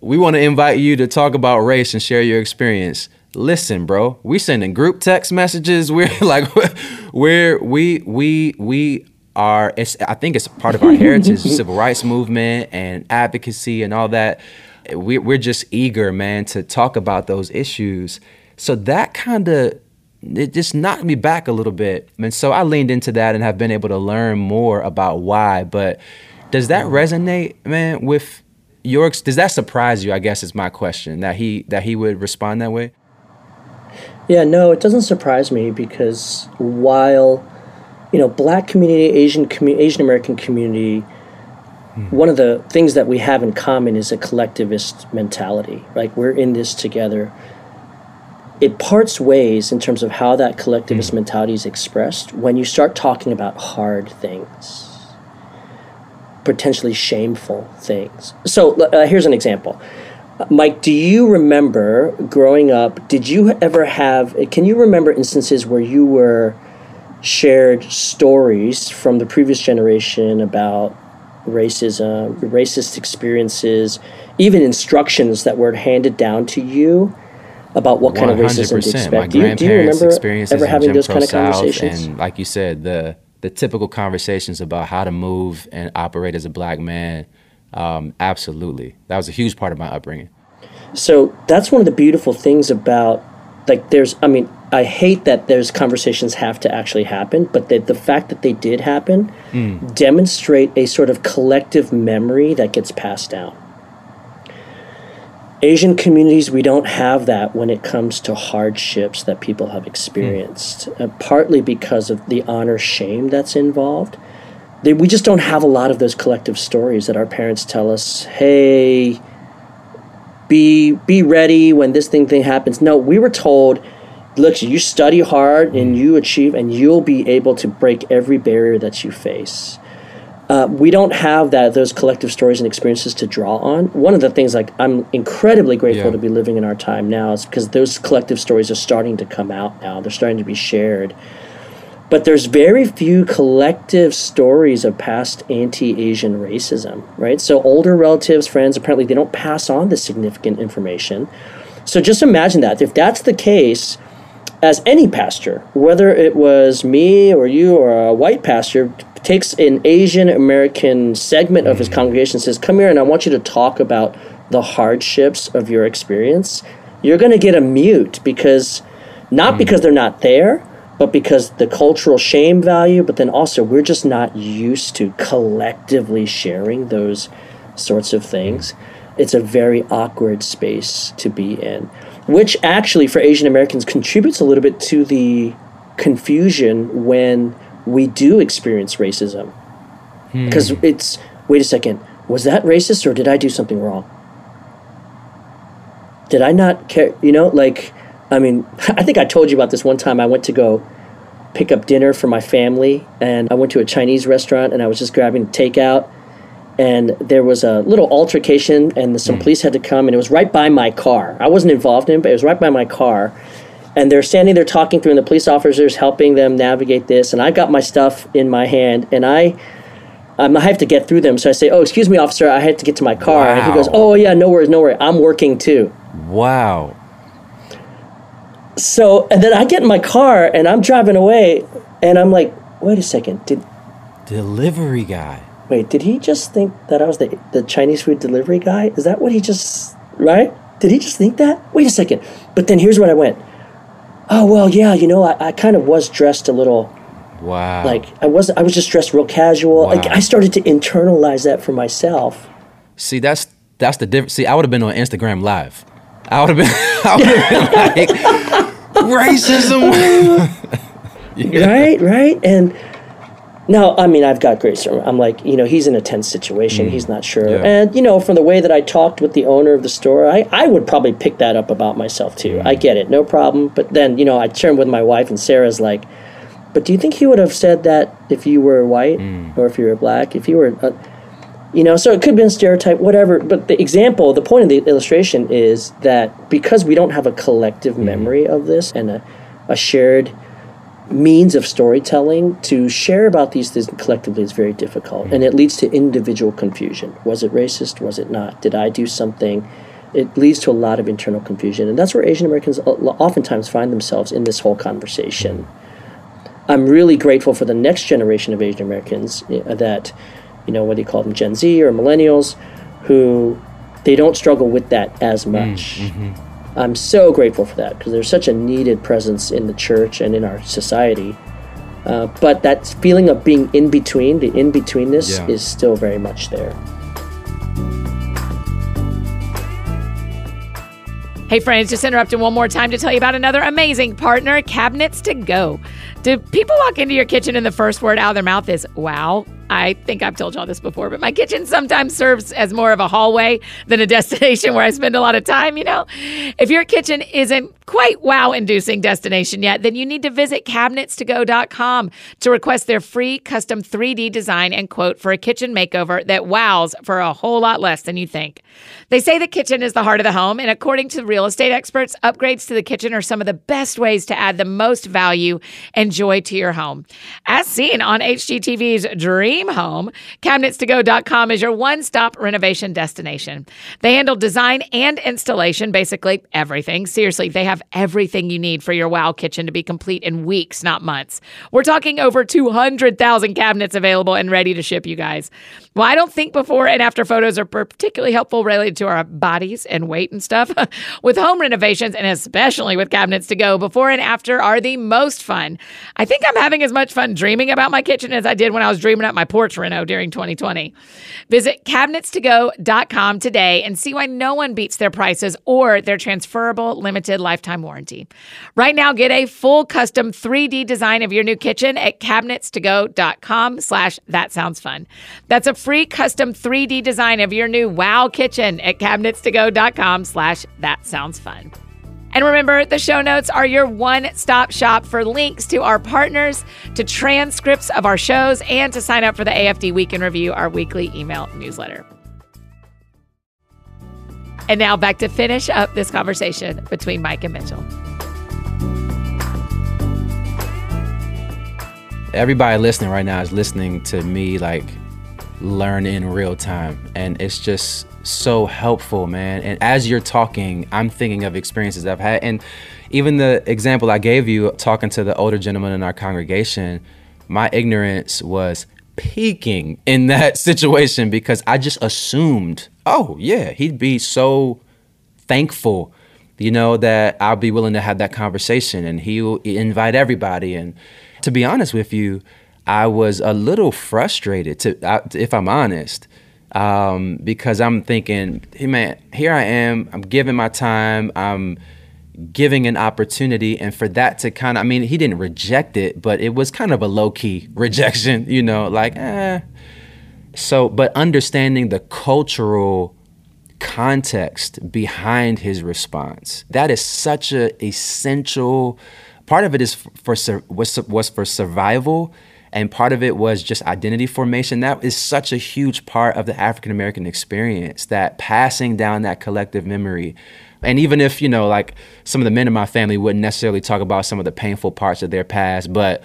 we want to invite you to talk about race and share your experience. Listen, bro, we sending group text messages. [laughs] We're like, we're we we we our it's I think it's part of our heritage, [laughs] civil rights movement and advocacy and all that. We, we're just eager, man, to talk about those issues. So that kind of it just knocked me back a little bit, and so I leaned into that and have been able to learn more about why. But does that resonate, man, with your? Does that surprise you? I guess is my question that he that he would respond that way.
Yeah, no, it doesn't surprise me because while you know, black community, Asian commu- Asian American community, hmm. one of the things that we have in common is a collectivist mentality. Right, we're in this together. It parts ways in terms of how that collectivist hmm. mentality is expressed when you start talking about hard things, potentially shameful things. So uh, here's an example. Mike, do you remember growing up? Did you ever have? Can you remember instances where you were shared stories from the previous generation about racism, racist experiences, even instructions that were handed down to you about what kind of racism to expect.
do you, do you remember ever having those kind of conversations? And like you said, the the typical conversations about how to move and operate as a black man. Um, absolutely, that was a huge part of my upbringing.
So that's one of the beautiful things about like there's I mean I hate that those conversations have to actually happen, but the, the fact that they did happen mm. demonstrate a sort of collective memory that gets passed down. Asian communities, we don't have that when it comes to hardships that people have experienced, mm. uh, partly because of the honor shame that's involved. They, we just don't have a lot of those collective stories that our parents tell us, hey, be, be ready when this thing, thing happens. No, we were told look, you study hard and you achieve, and you'll be able to break every barrier that you face. Uh, we don't have that those collective stories and experiences to draw on. One of the things like I'm incredibly grateful yeah. to be living in our time now is because those collective stories are starting to come out now. They're starting to be shared. But there's very few collective stories of past anti-Asian racism, right? So older relatives, friends, apparently they don't pass on the significant information. So just imagine that. If that's the case, as any pastor, whether it was me or you or a white pastor, takes an Asian American segment of his mm-hmm. congregation and says, Come here and I want you to talk about the hardships of your experience, you're going to get a mute because not mm. because they're not there, but because the cultural shame value, but then also we're just not used to collectively sharing those sorts of things. Mm. It's a very awkward space to be in which actually for Asian Americans contributes a little bit to the confusion when we do experience racism. Because hmm. it's, wait a second, was that racist or did I do something wrong? Did I not care? You know, like, I mean, [laughs] I think I told you about this one time. I went to go pick up dinner for my family, and I went to a Chinese restaurant, and I was just grabbing takeout, and there was a little altercation, and some mm. police had to come, and it was right by my car. I wasn't involved in it, but it was right by my car. And they're standing there talking through, and the police officers helping them navigate this. And I got my stuff in my hand, and I um, I have to get through them. So I say, "Oh, excuse me, officer, I had to get to my car." Wow. And he goes, "Oh yeah, no worries, no worries. I'm working too."
Wow.
So and then I get in my car and I'm driving away, and I'm like, "Wait a second, did
delivery guy?
Wait, did he just think that I was the the Chinese food delivery guy? Is that what he just right? Did he just think that? Wait a second. But then here's what I went. Oh well, yeah, you know, I, I kind of was dressed a little
Wow.
Like I wasn't I was just dressed real casual. Wow. Like I started to internalize that for myself.
See, that's that's the difference. See, I would have been on Instagram live. I would have been [laughs] I would have been like [laughs] racism. [laughs]
yeah. Right, right. And now, I mean, I've got great. I'm like, you know, he's in a tense situation. Mm. He's not sure. Yeah. And, you know, from the way that I talked with the owner of the store, I, I would probably pick that up about myself too. Mm. I get it, no problem. But then, you know, I turn with my wife, and Sarah's like, but do you think he would have said that if you were white mm. or if you were black? If you were, uh, you know, so it could have been stereotype, whatever. But the example, the point of the illustration is that because we don't have a collective mm. memory of this and a, a shared means of storytelling, to share about these things collectively is very difficult. And it leads to individual confusion. Was it racist? Was it not? Did I do something? It leads to a lot of internal confusion. And that's where Asian Americans oftentimes find themselves in this whole conversation. I'm really grateful for the next generation of Asian Americans uh, that, you know, whether you call them Gen Z or millennials, who they don't struggle with that as mm, much. Mm-hmm. I'm so grateful for that because there's such a needed presence in the church and in our society. Uh, but that feeling of being in between, the in betweenness, yeah. is still very much there.
Hey, friends, just interrupting one more time to tell you about another amazing partner, Cabinets to Go. Do people walk into your kitchen and the first word out of their mouth is wow? I think I've told y'all this before, but my kitchen sometimes serves as more of a hallway than a [laughs] destination where I spend a lot of time, you know? If your kitchen isn't quite wow inducing destination yet, then you need to visit cabinetstogo.com to request their free custom 3D design and quote for a kitchen makeover that wows for a whole lot less than you think. They say the kitchen is the heart of the home, and according to real estate experts, upgrades to the kitchen are some of the best ways to add the most value and joy to your home. As seen on HGTV's Dream Home, cabinetstogo.com is your one stop renovation destination. They handle design and installation, basically everything. Seriously, they have everything you need for your wow kitchen to be complete in weeks, not months. We're talking over 200,000 cabinets available and ready to ship, you guys. Well, I don't think before and after photos are particularly helpful related to our bodies and weight and stuff. [laughs] with home renovations, and especially with cabinets to go, before and after are the most fun. I think I'm having as much fun dreaming about my kitchen as I did when I was dreaming up my porch reno during 2020. Visit cabinetstogo.com today and see why no one beats their prices or their transferable limited lifetime warranty. Right now, get a full custom 3D design of your new kitchen at cabinetstogo.com slash that sounds fun. That's a free custom 3D design of your new wow kitchen at cabinetstogo.com slash that sounds fun. And remember, the show notes are your one stop shop for links to our partners, to transcripts of our shows, and to sign up for the AFD Week in Review, our weekly email newsletter. And now back to finish up this conversation between Mike and Mitchell.
Everybody listening right now is listening to me like learn in real time. And it's just so helpful, man. And as you're talking, I'm thinking of experiences I've had. And even the example I gave you, talking to the older gentleman in our congregation, my ignorance was peaking in [laughs] that situation because I just assumed, oh, yeah, he'd be so thankful, you know, that I'll be willing to have that conversation and he'll invite everybody. And to be honest with you, I was a little frustrated, to, if I'm honest, um, because I'm thinking, hey man, here I am. I'm giving my time. I'm giving an opportunity, and for that to kind of, I mean, he didn't reject it, but it was kind of a low key [laughs] rejection, you know, like, eh. So, but understanding the cultural context behind his response. That is such a essential part of it is for was was for survival and part of it was just identity formation. That is such a huge part of the African American experience. That passing down that collective memory, and even if you know, like some of the men in my family wouldn't necessarily talk about some of the painful parts of their past, but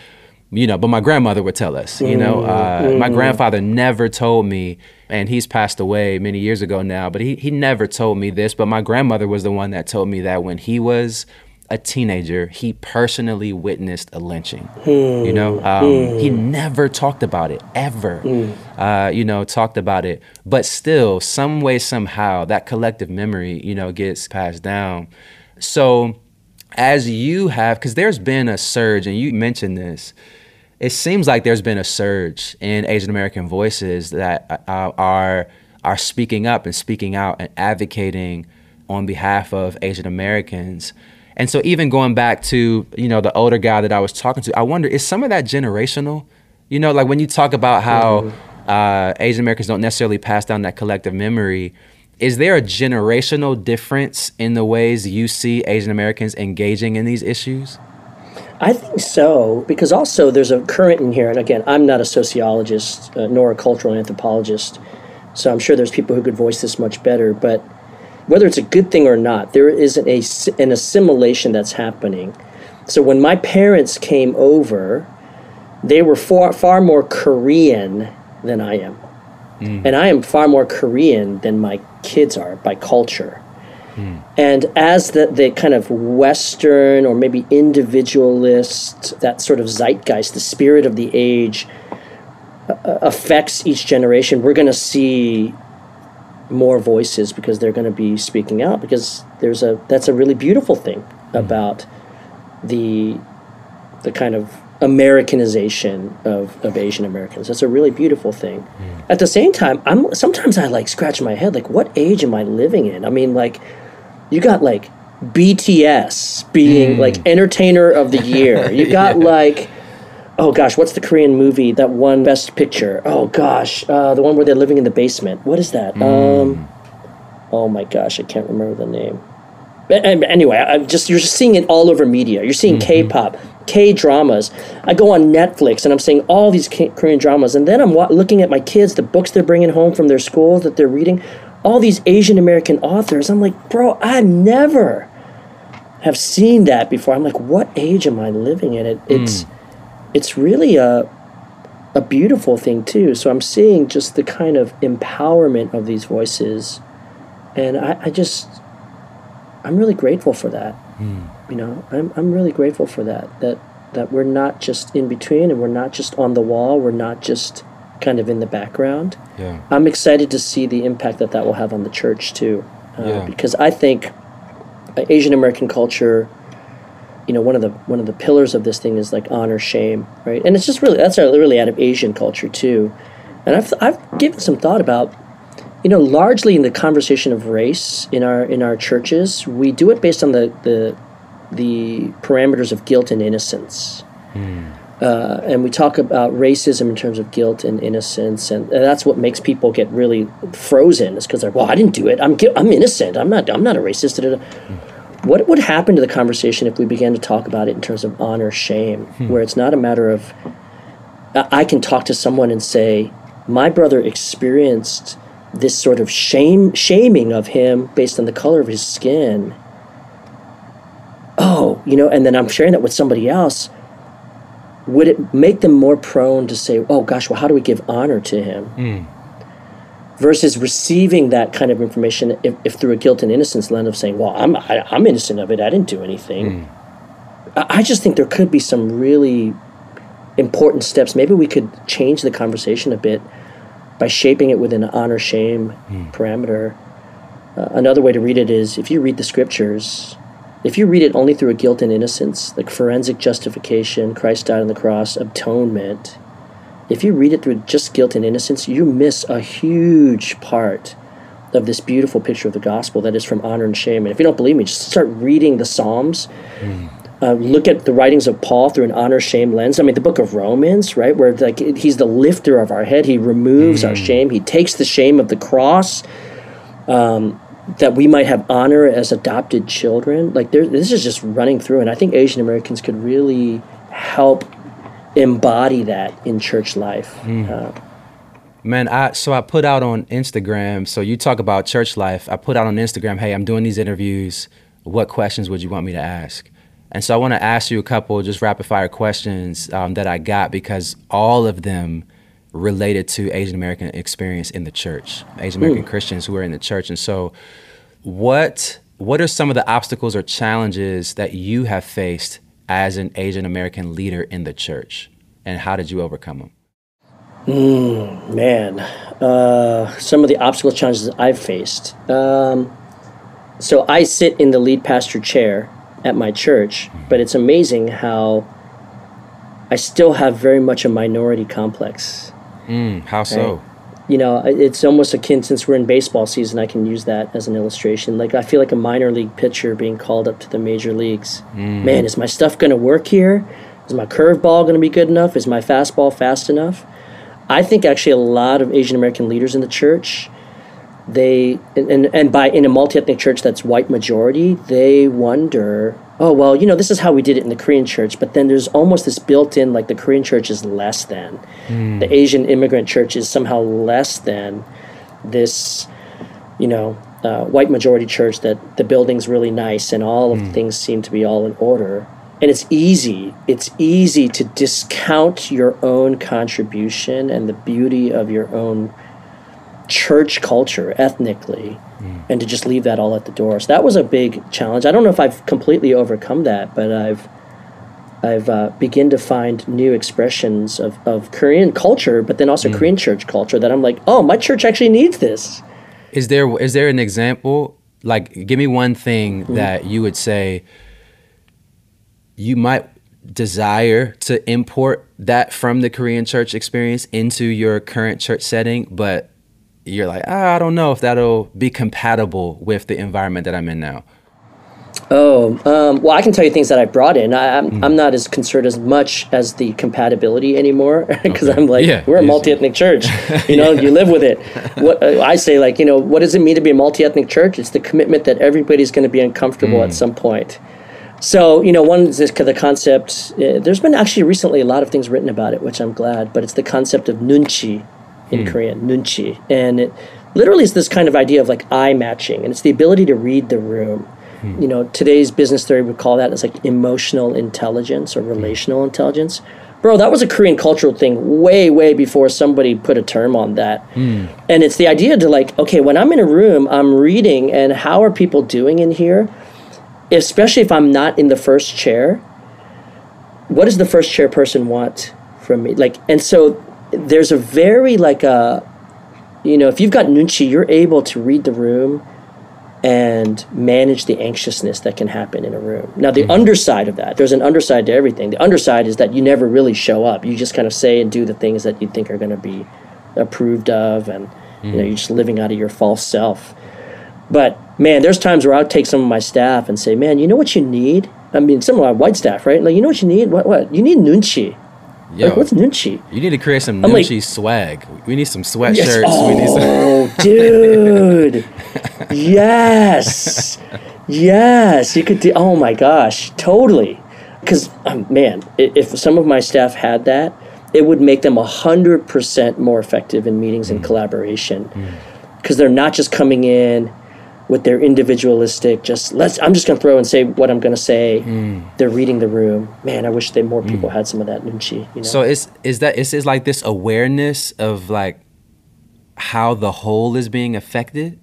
you know, but my grandmother would tell us. You know, uh, mm-hmm. my grandfather never told me, and he's passed away many years ago now. But he he never told me this. But my grandmother was the one that told me that when he was a teenager, he personally witnessed a lynching. Mm. You know, um, mm. he never talked about it ever. Mm. Uh, you know, talked about it, but still, some way, somehow, that collective memory, you know, gets passed down. So, as you have, because there's been a surge, and you mentioned this. It seems like there's been a surge in Asian American voices that uh, are are speaking up and speaking out and advocating on behalf of Asian Americans and so even going back to, you know, the older guy that I was talking to, I wonder, is some of that generational? You know, like when you talk about how mm-hmm. uh, Asian Americans don't necessarily pass down that collective memory, is there a generational difference in the ways you see Asian Americans engaging in these issues?
I think so, because also there's a current in here, and again, I'm not a sociologist uh, nor a cultural anthropologist, so I'm sure there's people who could voice this much better, but whether it's a good thing or not, there is an, a, an assimilation that's happening. So when my parents came over, they were far, far more Korean than I am. Mm. And I am far more Korean than my kids are by culture. Mm. And as the, the kind of Western or maybe individualist, that sort of zeitgeist, the spirit of the age, uh, affects each generation, we're going to see more voices because they're going to be speaking out because there's a that's a really beautiful thing mm-hmm. about the the kind of Americanization of, of Asian Americans. That's a really beautiful thing. Mm. At the same time, I'm sometimes I like scratch my head like what age am I living in? I mean like you got like BTS being mm. like entertainer of the year. [laughs] You got yeah. like oh gosh, what's the Korean movie that won Best Picture? Oh gosh, uh, the one where they're living in the basement. What is that? Mm. Um, oh my gosh, I can't remember the name. But anyway, I'm just you're just seeing it all over media. You're seeing mm-hmm. K-pop, K-dramas. I go on Netflix and I'm seeing all these K- Korean dramas, and then I'm wa- looking at my kids, the books they're bringing home from their school that they're reading, all these Asian American authors. I'm like, bro, I never have seen that before. I'm like, what age am I living in? It, it's mm it's really a a beautiful thing too. So I'm seeing just the kind of empowerment of these voices, and I, I just I'm really grateful for that. Mm. You know, I'm I'm really grateful for that. That that we're not just in between, and we're not just on the wall. We're not just kind of in the background. Yeah. I'm excited to see the impact that that will have on the church too, uh, yeah. because I think Asian American culture you know one of the one of the pillars of this thing is like honor shame right and it's just really that's really out of asian culture too and i've i've given some thought about you know largely in the conversation of race in our in our churches we do it based on the the the parameters of guilt and innocence mm. uh, and we talk about racism in terms of guilt and innocence, and, and that's what makes people get really frozen. Is because they're, well, I didn't do it. I'm I'm innocent. I'm not. I'm not a racist. Mm. What would happen to the conversation if we began to talk about it in terms of honor shame, hmm. where it's not a matter of I can talk to someone and say, my brother experienced this sort of shame shaming of him based on the color of his skin. Oh, you know, and then I'm sharing that with somebody else. Would it make them more prone to say, "Oh gosh, well, how do we give honor to him?" Mm versus receiving that kind of information if, if through a guilt and innocence lens of saying, well, I'm, I, am i am innocent of it. I didn't do anything. Mm. I, I just think there could be some really important steps. Maybe we could change the conversation a bit by shaping it within an honor shame mm. parameter. Uh, another way to read it is if you read the scriptures, if you read it only through a guilt and innocence, like forensic justification, Christ died on the cross, atonement, if you read it through just guilt and innocence, you miss a huge part of this beautiful picture of the gospel that is from honor and shame. And if you don't believe me, just start reading the Psalms. Mm. Uh, look at the writings of Paul through an honor shame lens. I mean, the book of Romans, right, where like he's the lifter of our head. He removes mm. our shame. He takes the shame of the cross. Um, that we might have honor as adopted children. Like this is just running through, and I think Asian Americans could really help embody that in church life. Mm. Uh,
Man, I so I put out on Instagram. So you talk about church life. I put out on Instagram, hey, I'm doing these interviews. What questions would you want me to ask? And so I want to ask you a couple just rapid fire questions um, that I got because all of them related to Asian American experience in the church, Asian American hmm. Christians who are in the church. And so, what what are some of the obstacles or challenges that you have faced as an Asian American leader in the church, and how did you overcome them?
Mm, man, uh, some of the obstacle challenges I've faced. Um, so I sit in the lead pastor chair at my church, but it's amazing how I still have very much a minority complex.
Mm, how so?
You know, it's almost akin since we're in baseball season. I can use that as an illustration. Like I feel like a minor league pitcher being called up to the major leagues. Mm. Man, is my stuff going to work here? Is my curveball going to be good enough? Is my fastball fast enough? I think actually a lot of Asian American leaders in the church they and, and by in a multi-ethnic church that's white majority they wonder oh well you know this is how we did it in the korean church but then there's almost this built-in like the korean church is less than mm. the asian immigrant church is somehow less than this you know uh, white majority church that the building's really nice and all of mm. things seem to be all in order and it's easy it's easy to discount your own contribution and the beauty of your own church culture ethnically mm. and to just leave that all at the door. So that was a big challenge. I don't know if I've completely overcome that, but I've I've uh, begin to find new expressions of, of Korean culture, but then also mm. Korean church culture that I'm like, oh, my church actually needs this.
Is there is there an example? Like, give me one thing mm. that you would say you might desire to import that from the Korean church experience into your current church setting, but you're like, ah, I don't know if that'll be compatible with the environment that I'm in now?
Oh, um, well, I can tell you things that I brought in. I, am I'm, mm. I'm not as concerned as much as the compatibility anymore [laughs] because okay. I'm like, yeah, we're a multi ethnic church. [laughs] You know, yeah. you live with it. What uh, I say, like, you know, what does it mean to be a multi ethnic church? It's the commitment that everybody's going to be uncomfortable mm. at some point. So, you know, one is this, the concept. Uh, there's been actually recently a lot of things written about it, which I'm glad. But it's the concept of nunchi, in mm. Korean, nunchi. And it literally is this kind of idea of like eye matching, and it's the ability to read the room. Mm. You know, today's business theory would call that as like emotional intelligence or relational mm. intelligence. Bro, that was a Korean cultural thing way, way before somebody put a term on that. Hmm. And it's the idea to like, okay, when I'm in a room, I'm reading, and how are people doing in here? Especially if I'm not in the first chair, what does the first chair person want from me? Like, and so there's a very like a you know if you've got nunchi you're able to read the room and manage the anxiousness that can happen in a room. Now the mm-hmm. underside of that there's an underside to everything. The underside is that you never really show up. You just kind of say and do the things that you think are going to be approved of and mm-hmm. you know mm-hmm. you're just living out of your false self. But man there's times where i'll take some of my staff and say man you know what you need? I mean some of my white staff right? Like you know what you need? What what? You need nunchi Yo, like, what's Nunchi?
You need to create some I'm Nunchi like, swag. We need some sweatshirts. Yes.
Oh,
we need some-
oh, [laughs] dude. yes. [laughs] Yes. You could do, oh my gosh. Totally. Because, um, man, if some of my staff had that, it would make them 100% more effective in meetings mm. and collaboration. Because mm. they're not just coming in with their individualistic just let's i'm just going to throw and say what i'm going to say mm. they're reading the room man i wish that more hmm. people mm. had some of that nunchi you know?
so is is that is, is like this awareness of like how the whole is being affected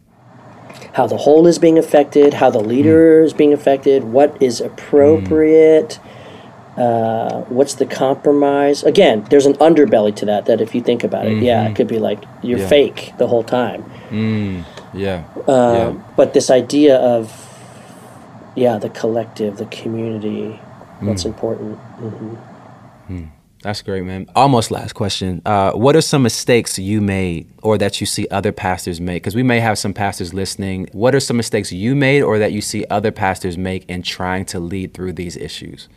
how the whole is being affected how the leader mm. is being affected what is appropriate uh, what's the compromise again there's an underbelly to that that if you think about it mm-hmm. yeah it could be like you're yeah. fake the whole time
hmm. Yeah.
Um, yeah. But this idea of, yeah, the collective, the community, that's mm. important. Mm-hmm.
Mm. That's great, man. Almost last question. Uh, what are some mistakes you made or that you see other pastors make? Because we may have some pastors listening. What are some mistakes you made or that you see other pastors make in trying to lead through these issues?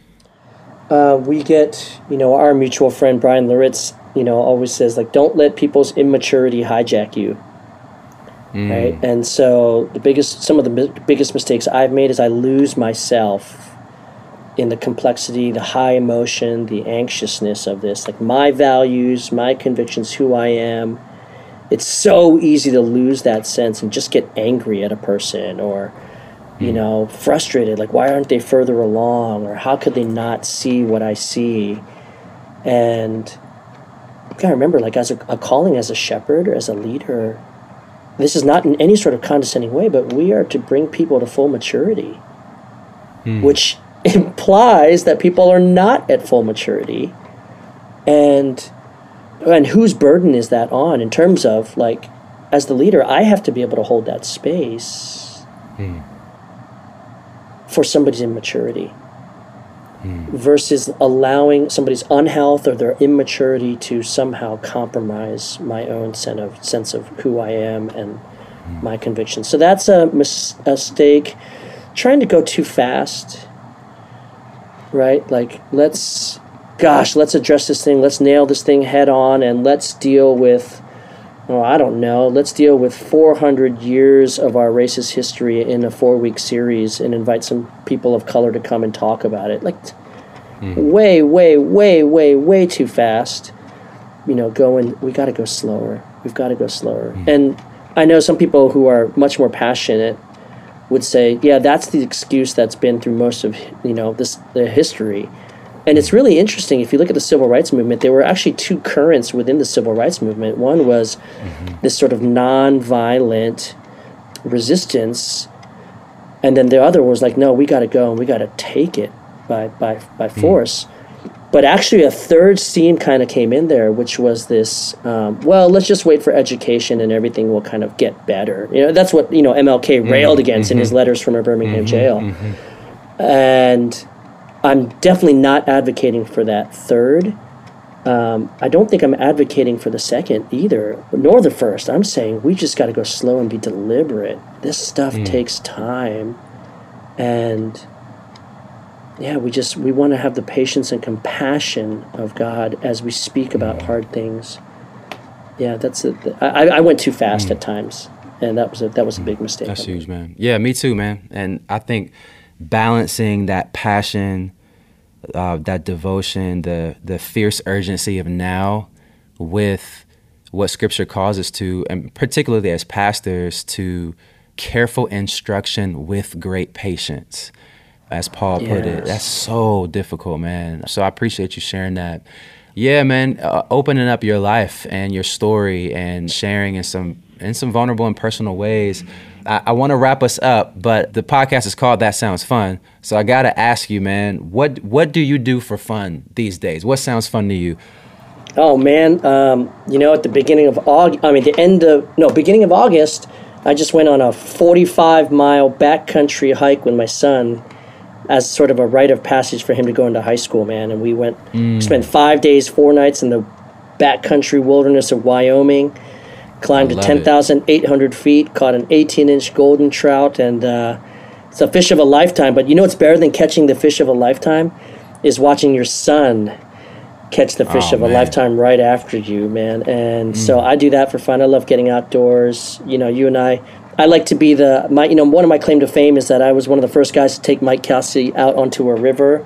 Uh, we get, you know, our mutual friend Bryan Loritts, you know, always says, like, don't let people's immaturity hijack you. Mm. right? And so the biggest, some of the biggest mistakes I've made is I lose myself in the complexity, the high emotion, the anxiousness of this, like my values, my convictions, who I am. It's so easy to lose that sense and just get angry at a person or, you mm. know, frustrated. Like, why aren't they further along? Or how could they not see what I see? And I remember, like, as a, a calling as a shepherd or as a leader, this is not in any sort of condescending way, but we are to bring people to full maturity, mm. which [laughs] implies that people are not at full maturity. And and whose burden is that on in terms of like as the leader, I have to be able to hold that space mm. for somebody's immaturity mm. versus allowing somebody's unhealth or their immaturity to somehow compromise my own sense of sense of who I am and mm. my convictions. So that's a mistake. Trying to go too fast, right? Like let's, gosh, let's address this thing. Let's nail this thing head on, and let's deal with. Oh, I don't know. Let's deal with 400 years of our racist history in a four week series and invite some people of color to come and talk about it. Like, mm. way, way, way, way, way too fast. You know, going, we got to go slower. We've got to go slower. Mm. And I know some people who are much more passionate would say, yeah, that's the excuse that's been through most of, you know, this the history and it's really interesting if you look at the civil rights movement, there were actually two currents within the civil rights movement. One was mm-hmm. this sort of non-violent resistance, and then the other was like, no, we got to go and we got to take it by by by mm. force. Mm. But actually, a third steam kind of came in there, which was this. Um, well, let's just wait for education, and everything will kind of get better. You know, that's what you know MLK railed mm-hmm. against in his mm-hmm. letters from a Birmingham mm-hmm. jail, mm-hmm. and I'm definitely not advocating for that third. Um, I don't think I'm advocating for the second either, nor the first. I'm saying we just got to go slow and be deliberate. This stuff mm. takes time, and yeah, we just we want to have the patience and compassion of God as we speak about mm. hard things. Yeah, that's it. I, I went too fast mm. at times, and that was a that was a big mistake.
That's huge, man. Yeah, me too, man. And I think balancing that passion, uh, that devotion, the the fierce urgency of now, with what Scripture calls us to, and particularly as pastors, to careful instruction with great patience, as Paul yes. put it. That's so difficult, man. So I appreciate you sharing that. Yeah, man, uh, opening up your life and your story and sharing in some in some vulnerable and personal ways. I, I want to wrap us up, but the podcast is called That Sounds Fun. So I got to ask you, man, what what do you do for fun these days? What sounds fun to you?
Oh man, um, you know, at the beginning of August, I mean, the end of no, beginning of August, I just went on a 45 mile backcountry hike with my son as sort of a rite of passage for him to go into high school, man. And we went, mm. spent five days, four nights in the backcountry wilderness of Wyoming climbed to 10,800 feet, caught an 18 inch golden trout, and uh, it's a fish of a lifetime. But you know what's better than catching the fish of a lifetime? Is watching your son catch the fish oh, of man. a lifetime right after you, man. And mm. so I do that for fun. I love getting outdoors. You know, you and I. I like to be the my you know one of my claim to fame is that I was one of the first guys to take Mike Kelsey out onto a river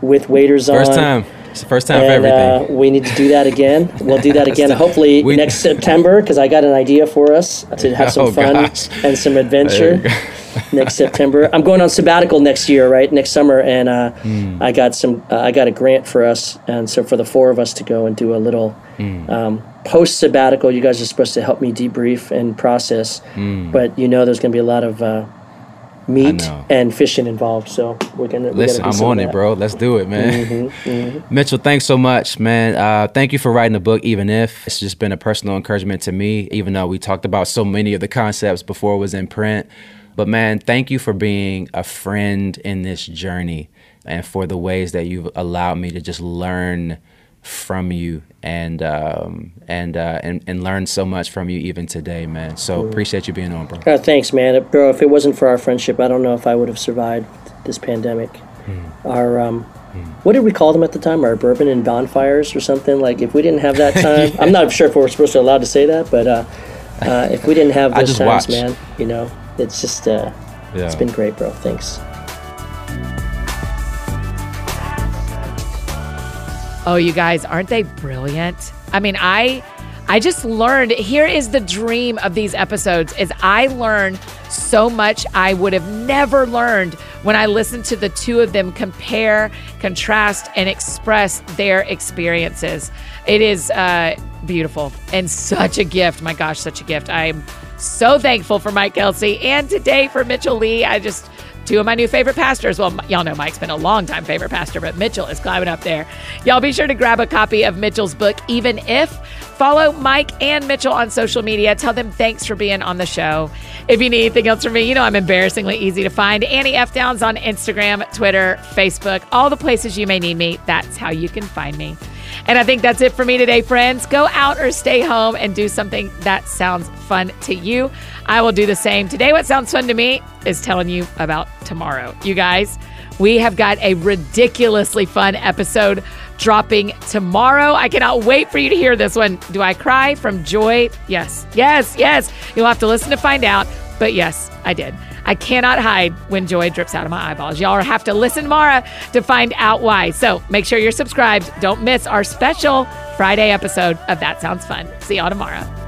with waders
first
on.
First time. It's the first time and, for everything.
Uh, we need to do that again. We'll do that [laughs] again, hopefully we, next September, because I got an idea for us to have [laughs] some oh, fun gosh. and some adventure [laughs] next September. I'm going on sabbatical next year, right? Next summer, and uh, mm. I got some. Uh, I got a grant for us, and so for the four of us to go and do a little. Mm. Um, post sabbatical, you guys are supposed to help me debrief and process, mm. but you know there's going to be a lot of uh, meat and fishing involved. So we're gonna
listen.
Gonna
I'm on it, bro. Let's do it, man. Mm-hmm, mm-hmm. Mitchell, thanks so much, man. Uh, thank you for writing the book. Even if it's just been a personal encouragement to me, even though we talked about so many of the concepts before it was in print. But man, thank you for being a friend in this journey and for the ways that you've allowed me to just learn from you and um, and, uh, and and learn so much from you even today, man. So mm. appreciate you being on, bro.
Uh, thanks, man, bro. If it wasn't for our friendship, I don't know if I would have survived this pandemic. Mm. Our um, mm. what did we call them at the time? Our bourbon and bonfires or something. Like if we didn't have that [laughs] time, I'm not sure if we're supposed to allowed to say that, but. Uh, uh, if we didn't have [laughs] those times, watch. man, you know, it's just uh, yeah. it's been great, bro. Thanks.
Oh, you guys, aren't they brilliant? I mean, I I just learned here is the dream of these episodes is I learn so much I would have never learned when I listened to the two of them compare, contrast, and express their experiences. It is uh, beautiful and such a gift. My gosh, such a gift. I'm so thankful for Mike Kelsey and today for Mitchell Lee. I just two of my new favorite pastors. Well, y'all know Mike's been a long time favorite pastor, but Mitchell is climbing up there. Y'all be sure to grab a copy of Mitchell's book, Even If. Follow Mike and Mitchell on social media. Tell them thanks for being on the show. If you need anything else from me, you know I'm embarrassingly easy to find. Annie F. Downs on Instagram, Twitter, Facebook, all the places you may need me. That's how you can find me. And I think that's it for me today, friends. Go out or stay home and do something that sounds fun to you. I will do the same. Today, what sounds fun to me is telling you about tomorrow. You guys, we have got a ridiculously fun episode dropping tomorrow. I cannot wait for you to hear this one. Do I cry from joy? Yes, yes, yes. You'll have to listen to find out. But yes, I did. I cannot hide when joy drips out of my eyeballs. Y'all have to listen tomorrow to find out why. So make sure you're subscribed. Don't miss our special Friday episode of That Sounds Fun. See y'all tomorrow.